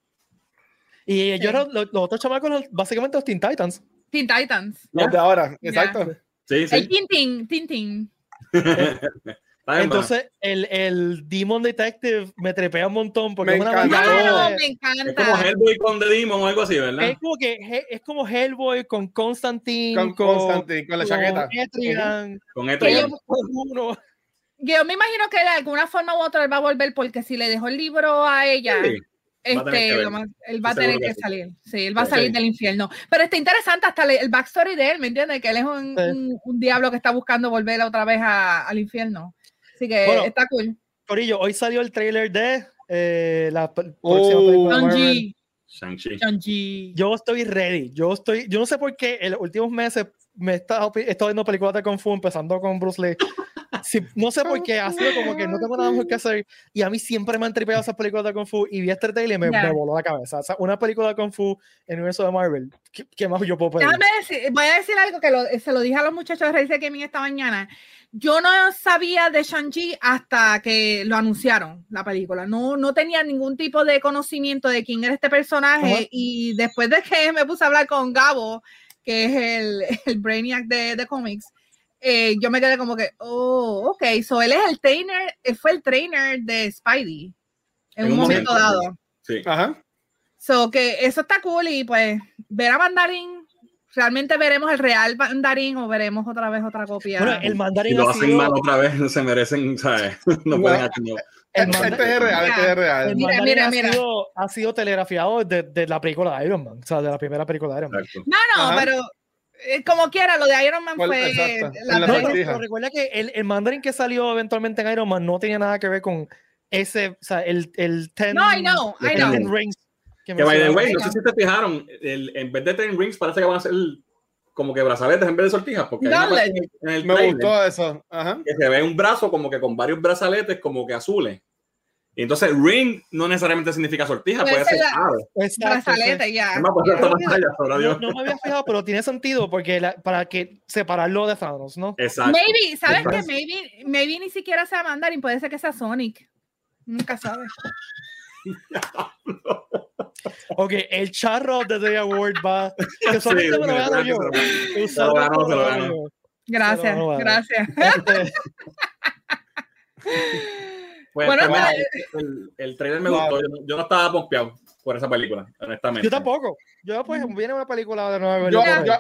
Y ellos Sí. eran los, los otros chamacos, básicamente los Teen Titans. Teen Titans. Los de ahora, exacto. Sí, El sí. Tintin, Tintin. Bien, Entonces, el, el Demon Detective me trepea un montón porque Me es una encantó. maldad Claro, de- me Es como encanta. Hellboy con The Demon o algo así, ¿verdad? Es como que es como Hellboy con Constantine, Con con, Constantine, con la chaqueta. Etrigan, Con Etrigan. con uno. Yo me imagino que de alguna forma u otra él va a volver porque si le dejó el libro a ella, Sí. Va a este, más- él va a tener que que sí. salir. Sí, él va a Sí. salir del infierno. Pero está interesante hasta el backstory de él, ¿me entiendes? Que él es un, Sí. un- un diablo que está buscando volver otra vez a- al infierno. Así que Bueno, está cool. Corillo, hoy salió el trailer de eh, la Oh. próxima. Shang-Chi. Yo estoy ready. Yo estoy, yo no sé por qué en los últimos meses me he estado, he estado viendo películas de Kung Fu, empezando con Bruce Lee. Sí, no sé por qué, ha sido como que no tengo nada mejor que hacer. Y a mí siempre me han tripeado esas películas de Kung Fu. Y vi este trailer y me, Ya. me voló la cabeza. O sea, una película de Kung Fu en el universo de Marvel. ¿Qué, qué más yo puedo pedir? Déjame decir, voy a decir algo que lo- se lo dije a los muchachos de Race Gaming esta mañana. Yo no sabía de Shang-Chi hasta que lo anunciaron, la película. No, no tenía ningún tipo de conocimiento de quién era este personaje. Ajá. Y después de que me puse a hablar con Gabo, que es el, el Brainiac de, de cómics, eh, yo me quedé como que, oh, ok, so él es el trainer, él fue el trainer de Spidey en, un momento, dado. Sí. Ajá. So que eso está cool y pues ver a Mandarín, realmente veremos el real Mandarín o veremos otra vez otra copia. Bueno, el Si mandarín lo ha hacen sido- mal otra vez, se merecen, ¿sabes? No pueden hacer no. el Este es real, este es real. el Mira, mandarín mira, ha, mira. Sido, ha sido telegrafiado de, de la película de Iron Man. O sea, de la primera película de Iron Man. Exacto. no, no, Ajá. pero eh, como quiera, lo de Iron Man fue exacto, la la No, pero recuerda que el, el mandarín que salió eventualmente en Iron Man no tenía nada que ver con ese, o sea, el, el ten, No, I know, I know. ten rings que Que by the way, no sé si te fijaron, el- en vez de ten rings parece que van a ser como que brazaletes en vez de sortijas, porque en el Me gustó eso. Ajá. que se ve un brazo como que con varios brazaletes como que azules. Y entonces ring no necesariamente significa sortija, Puede puede ser ser la- ave. Exacto, brazalete, sí. ya. Pues, sabrá No, Dios. no me había fijado, pero tiene sentido porque la- para que separarlo de Thanos, ¿no? Exacto. Maybe, ¿sabes Exacto. qué? Maybe, maybe ni siquiera sea Mandarín, puede ser que sea Sonic. Nunca sabes. Ok, el charro de The Award va. Que solamente Sí, me lo verdad gano que yo. Que. Gracias, no, gracias. Pues, Bueno, pues, pues- el, el trailer me Wow. gustó. Yo, no- yo no estaba pompeado por esa película, honestamente. yo tampoco. Yo, pues, viene una película de nuevo. Yo, yo,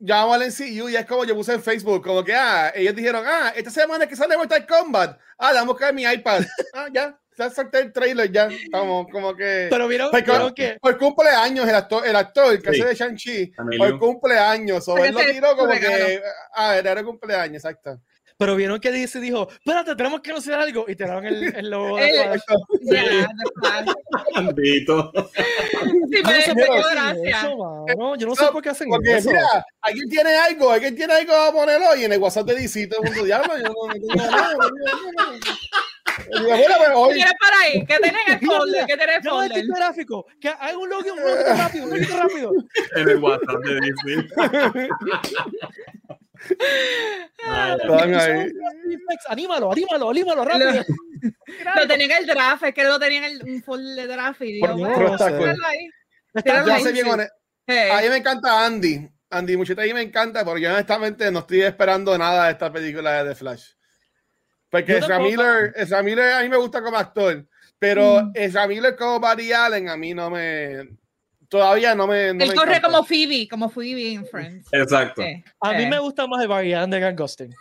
yo amo al MCU y es como yo puse en Facebook, como que, ah, ellos dijeron, ah, esta semana que sale Mortal Kombat, ah, le vamos a buscar mi iPad. Ah, ya, ya solté el trailer, ya. Estamos como que... Pero vieron, Porque- vieron que. por cumpleaños el actor, el actor que Sí. hace de Shang-Chi, por cumpleaños, o él lo se- tiró como que, ah, era el cumpleaños, exacto. Pero vieron que DC dijo, espérate, tenemos que anunciar algo, y tiraron el, el logo de. Maldito. Sí, Yo me, no sé gracia. eso, mano. Yo no sé No, por qué hacen Porque eso. mira, alguien tiene algo, alguien tiene algo a ponerlo y en el WhatsApp de DC todo el mundo diablo. Yo no, tengo nada, ¿Qué tienes para ahí? ¿Qué tienes en el folder? ¿Qué tienes en el folder? tipo gráfico, que haga un logo, un logo rápido, un logo rápido. En el WhatsApp de Disney. Ay, Están ahí. Anímalo, anímalo, anímalo, rápido. Lo tenía en el draft, es que lo tenía en el, un folder de draft y digo, Por bueno, Dios, está cool. tíralo ahí. Está Tíralo yo ahí. sé bien honesto. Hey. A mí me encanta Andy. Andy Mucheta, a mí me encanta porque yo honestamente no estoy esperando nada de esta película de The Flash. Porque Ezra. Miller, Ezra Miller a mí me gusta como actor, pero Mm. Ezra Miller como Barry Allen a mí no me... Todavía no me... no Él me corre encanta. como Phoebe, como Phoebe en Friends. Exacto. Sí, A mí me gusta más el Barry Allen de Gun Ghosting.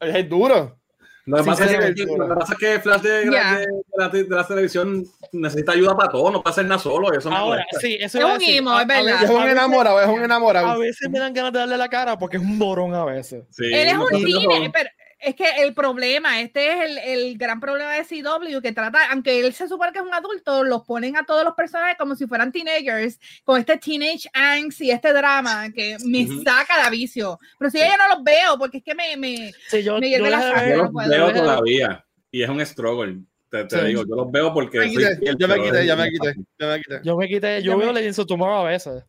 Es duro. Lo que, Sí, pasa es que, sí. lo que pasa es que Flash de, Ya. de- de la, de la televisión necesita ayuda para todo, no puede hacer nada solo. Eso Ahora, sí, eso Es a un A- es a verdad. Es un a enamorado, es un A enamorado. veces me dan ganas de darle la cara porque es un morón a veces. Sí, Él es no un solo. pero es que el problema, este es el, el gran problema de CW, que trata, aunque él se supone que es un adulto, los ponen a todos los personajes como si fueran teenagers, con este teenage angst y este drama que me Ujú. saca de vicio. Pero si yo ya no los veo, porque es que me... me Sí, yo, Me yo hierve la dejé de sangre, Yo no los puedo. veo yo todavía y es un struggle. Te, te Sí. digo, yo los veo porque. Me quité, fiel, yo me quité, es- ya me quité, ya me quité. Yo me quité, yo veo Legends of Tomorrow a veces.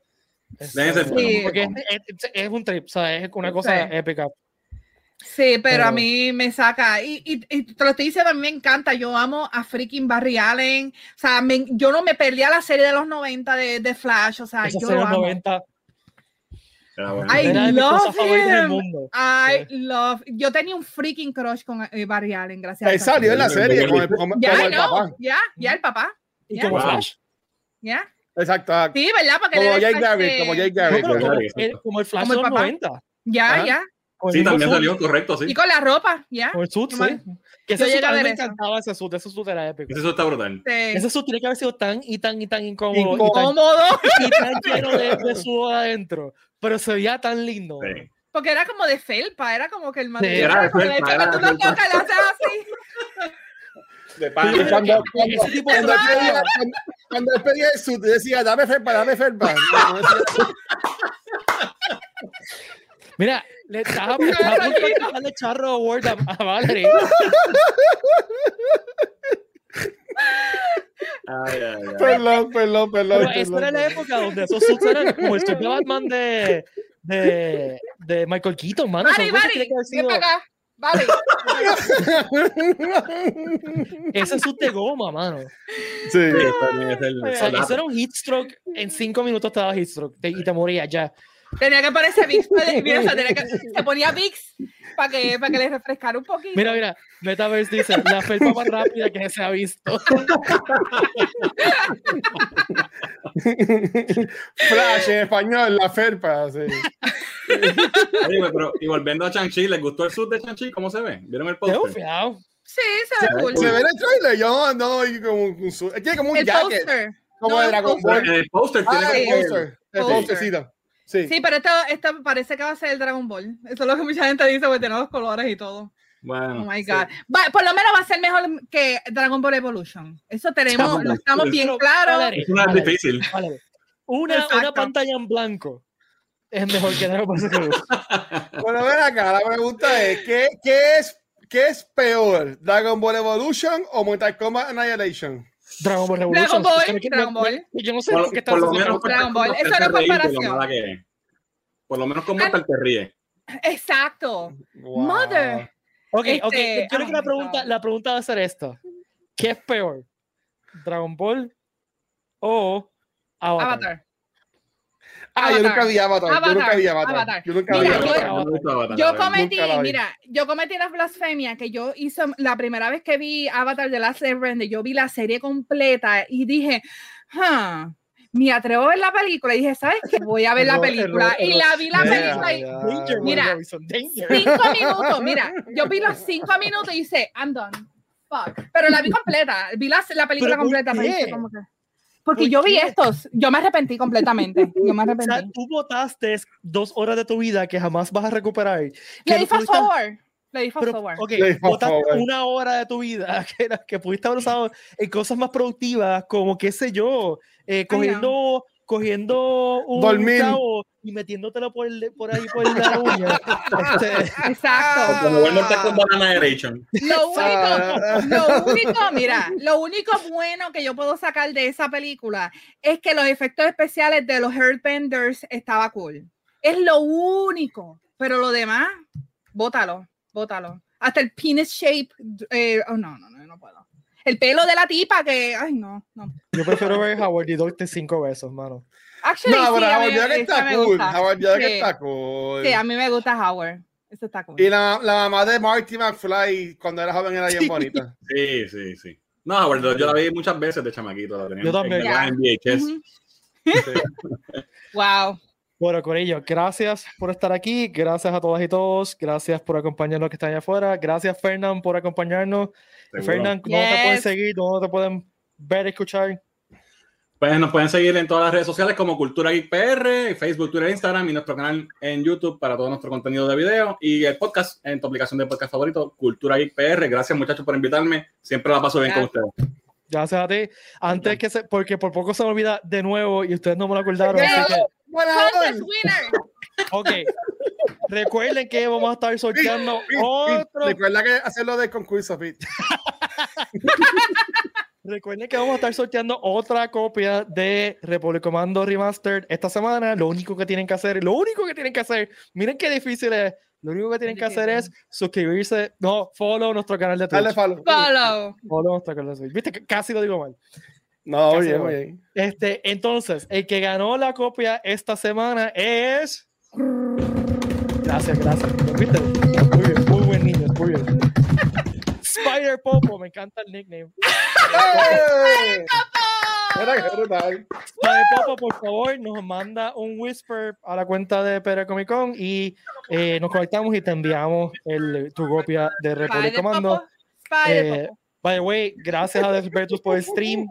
Este, Sí. Porque es, es- es un trip, o sea, es una cosa Sí. épica. Sí, pero, a Pero- mí me saca. Y, y, y te lo estoy diciendo, a mí me encanta. Yo amo a freaking Barry Allen. O sea, me- yo no me perdía la serie de los 90 de, de Flash. O sea, Esos yo son lo amo. 90. Era bueno. I love him. mundo. I Sí. love. Yo tenía un freaking crush con eh, Barry Allen, gracias. a esa salió en la serie. serie como el, el know. papá. Ya, ya, el papá. Y como. Flash. Ya. Exacto. Sí, ¿verdad? Porque Como Jake Garrick, como Jake Garrick. como, el, como el Flash Como el de los papá. 90. Ya, Ajá. ya. Sí, también suit, salió, correcto, sí. Y con la ropa, ya. Con el suit, sí. Que ese suit, a mí me encantaba ese suit, ese suit era épico. Eso está brutal. Sí. Ese suit tiene que haber sido tan y tan y tan incómodo y tan, y tan lleno de, de sudor adentro. Pero se veía tan lindo. Sí. Porque era como de felpa, era como que el material. era de felpa, hecho, era que tú felpa. tocas, le haces así. De. Pero cuando, cuando, ese tipo cuando de- pedía, cuando, cuando él pedía el suit, decía, dame felpa, dame felpa. Mira, le estaba estaba a punto de darle charro award a, a Valerie. Ay, ay, ay. Perdón, perdón, perdón. Pero esa era la época donde esos suits eran como el suit de Batman de, de, de Michael Keaton, mano. Haber ven sido- para acá. Vale. Ese suit de goma, mano. Sí. Sí, también es el O sea, soldado. eso era un heat stroke. En cinco minutos te daba heat stroke te- y te morías ya. Tenía que ponerse Vicks. Mira, o sea, tenía que, se ponía Vicks para que, para que le refrescara un poquito. Mira, mira, Metaverse dice la felpa más rápida que se ha visto. Flash en español, la felpa. Sí. Oye, pero, y volviendo a Chang-Chi, ¿les gustó el suit de Chang-Chi? ¿Cómo se ve? ¿Vieron el bufiado. Sí, se ve cool. Se ve en el trailer, yo no y como un su- Tiene como un El jacket, poster. como No, de el Dragon. Ball. El poster tiene Ah, que el sí. poster. El Poster. Sí. Sí, pero esto, esto parece que va a ser el Dragon Ball. Eso es lo que mucha gente dice, porque tiene los colores y todo. Oh Bueno, my God. Va- por lo menos va a ser mejor que Dragon Ball Evolution. Eso tenemos, lo estamos bien Pero, claro. Valerie, eso no es Valerie, difícil. Una, una pantalla en blanco es mejor que Dragon Ball Z. Bueno, ven acá, la pregunta es, ¿qué, qué es, ¿qué es peor? ¿Dragon Ball Evolution o Mortal Kombat Annihilation? Dragon Ball Revolution. Dragon Ball, que Dragon Ball. Yo no sé Por, por qué por lo estás menos Dragon Ball. te Eso lo comparación. que. Por lo menos con Mortal te ríe. Exacto. Wow. Mother. Ok, ok. Este, Yo creo que oh la my pregunta, God. la pregunta va a ser esta. ¿Qué es peor? ¿Dragon Ball o Avatar? Avatar. Ah, yo nunca vi Avatar. Yo Avatar. nunca vi Avatar. Avatar. Yo nunca vi Mira, Avatar. yo- gusta Avatar, Yo verdad. cometí, Nunca vi. mira, yo cometí la blasfemia que yo hice la primera vez que vi Avatar de Last Airbender, yo vi la serie completa y dije, "Huh, me atrevo a ver la película y dije, ¿sabes qué? Voy a ver la película y la vi la película y yeah. Mira. Cinco minutos, mira, yo vi los cinco minutos y hice, I'm done. Fuck. Pero la vi completa, vi la, la película ¿Pero por completa. hice como que- porque ¿Por yo vi qué? estos, yo me arrepentí completamente. Yo me O sea, arrepentí. tú votaste dos horas de tu vida que jamás vas a recuperar. Le di fast pudiste- forward. Le Lady Fast Pero, Forward. ok, Forward. una hora de tu vida que, era- que pudiste haber usado en cosas más productivas, como qué sé yo, eh, cogiendo, cogiendo un Dormir. y metiéndotelo por, el- por ahí por la uña. Este, Exacto. Como World Mortal Kombat Annihilation. Lo único, lo único, mira, lo único bueno que yo puedo sacar de esa película es que los efectos especiales de los Earthbenders estaba cool. Es lo único, pero lo demás, bótalo, bótalo. Hasta el penis shape, eh, oh, no, no, no, no puedo. El pelo de la tipa que, ay, no, no. yo prefiero ver Howard y Doctor cinco besos, mano. Actually, No, sí, pero mí- Howard esa está cool. Howard York Sí. está cool. Sí, a mí me gusta Howard. Eso está cool. Y la, la mamá de Marty McFly cuando era joven era bien Sí. bonita. Sí, sí, sí. No, Howard, yo la vi muchas veces de chamaquito. La tenía Yo también. en- en VHS. Ujú. Sí. Wow. Bueno, Corillo, gracias por estar aquí, gracias a todas y todos, gracias por acompañarnos que están allá afuera, gracias Fernán por acompañarnos. Seguro. Fernán, ¿dónde te pueden seguir? ¿Dónde te pueden ver, escuchar? Pues nos pueden seguir en todas las redes sociales como Cultura Geek PR, Facebook, Twitter, Instagram y nuestro canal en YouTube para todo nuestro contenido de video y el podcast en tu aplicación de podcast favorito, Cultura Geek PR. Gracias muchachos por invitarme. Siempre la paso bien con ustedes. Gracias a ti. Antes que se, porque por poco se me olvida de nuevo y ustedes no me lo acordaron, así que, ok. Recuerden que vamos a estar sorteando otro. Recuerda que hacerlo de concurso, Pete. Recuerden que vamos a estar sorteando otra copia de Republic Commando Remastered esta semana. Lo único que tienen que hacer, lo único que tienen que hacer, miren qué difícil es. Lo único que tienen que hacer es suscribirse, no, follow nuestro canal de Twitch. Dale follow. Follow. Follow nuestro canal de Twitch. Viste que casi lo digo mal. No, Casi bien, bien. Este, entonces, el que ganó la copia esta semana es. Gracias, gracias. ¿Viste? Muy bien, muy buen niño, muy bien. Spider Popo, me encanta el nickname. ¡Eh! Brutal. Spider Popo, por favor, nos manda un whisper a la cuenta de Pere Comic Con y eh, nos conectamos y te enviamos el, tu copia de Republic Spider Commando. Popo. Spider Eh, by the way, gracias a Despertus por el stream.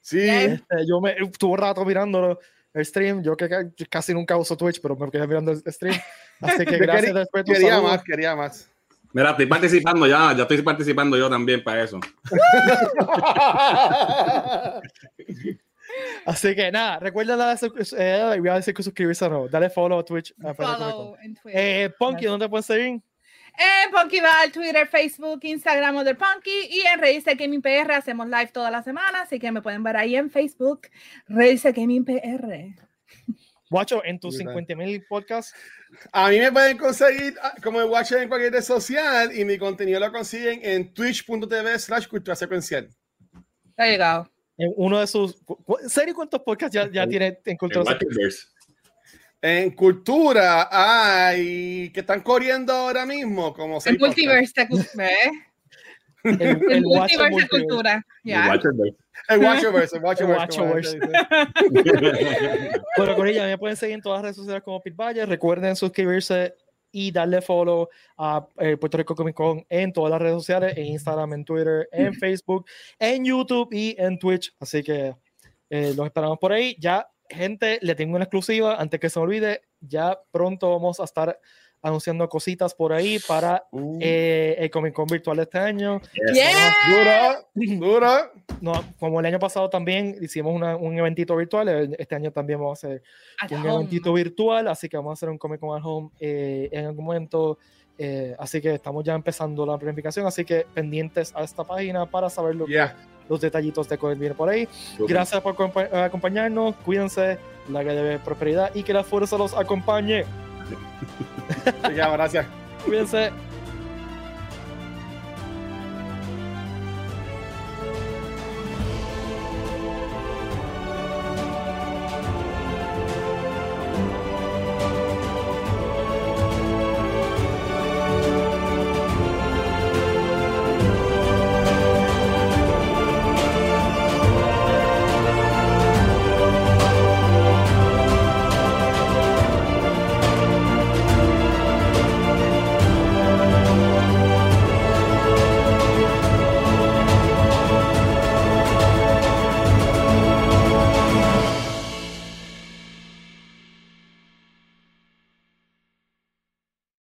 Sí. Este, yo me estuve rato mirándolo el stream. Yo que ca- casi nunca uso Twitch, pero me quedé mirando el stream. Así que gracias, quería- Despertus. Quería saludos. más, quería más. Mira, estoy participando ya, ya estoy participando yo también para eso. Así que nada, recuerda darle, sus- eh, voy a decir que suscribirse no. Dale follow a Twitch. a Pere Comic Con. Follow en Twitter. Eh, Punky, ¿dónde puedes seguir? En Punky Val, Twitter, Facebook, Instagram de Punky y en Reírse Gaming PR hacemos live toda la semana, así que me pueden ver ahí en Facebook, Reírse Gaming PR. Guacho, en tus Brutal. 50 mil podcasts. A mí me pueden conseguir ah, como el Watcher en cualquier red social y mi contenido lo consiguen en twitch.tv slash cultura secuencial. Está llegado. En uno de sus. ¿Serio cuántos podcasts ya, ya tiene en En Cultura Secuencial? En cultura hay que están corriendo ahora mismo como Multiverse, de cu- ¿ves? El, el Guacho Multiverse de. Cultura. Ya. El Watcherverse, el El Watcherverse. Bueno, con ella me pueden seguir en todas las redes sociales como Pit Valle. Recuerden suscribirse y darle follow a eh, Puerto Rico Comic Con en todas las redes sociales, en Instagram, en Twitter, en Facebook, en YouTube y en Twitch. Así que eh, los esperamos por ahí. Ya, gente, le tengo una exclusiva antes que se me olvide. Ya pronto vamos a estar anunciando cositas por ahí para Uh, eh, el Comic Con virtual de este año. Yes. Yeah. Duro, duro. No, como el año pasado también hicimos una- un eventito virtual, eh, este año también vamos a hacer At un home. eventito virtual, así que vamos a hacer un Comic Con at Home eh, en algún momento. eh, así que estamos ya empezando la planificación, así que pendientes a esta página para saber lo que- Ya. Los detallitos de que viene por ahí. Gracias por acompa- acompañarnos, cuídense, la que debe prosperidad y que la fuerza los acompañe. Ya, gracias. Cuídense.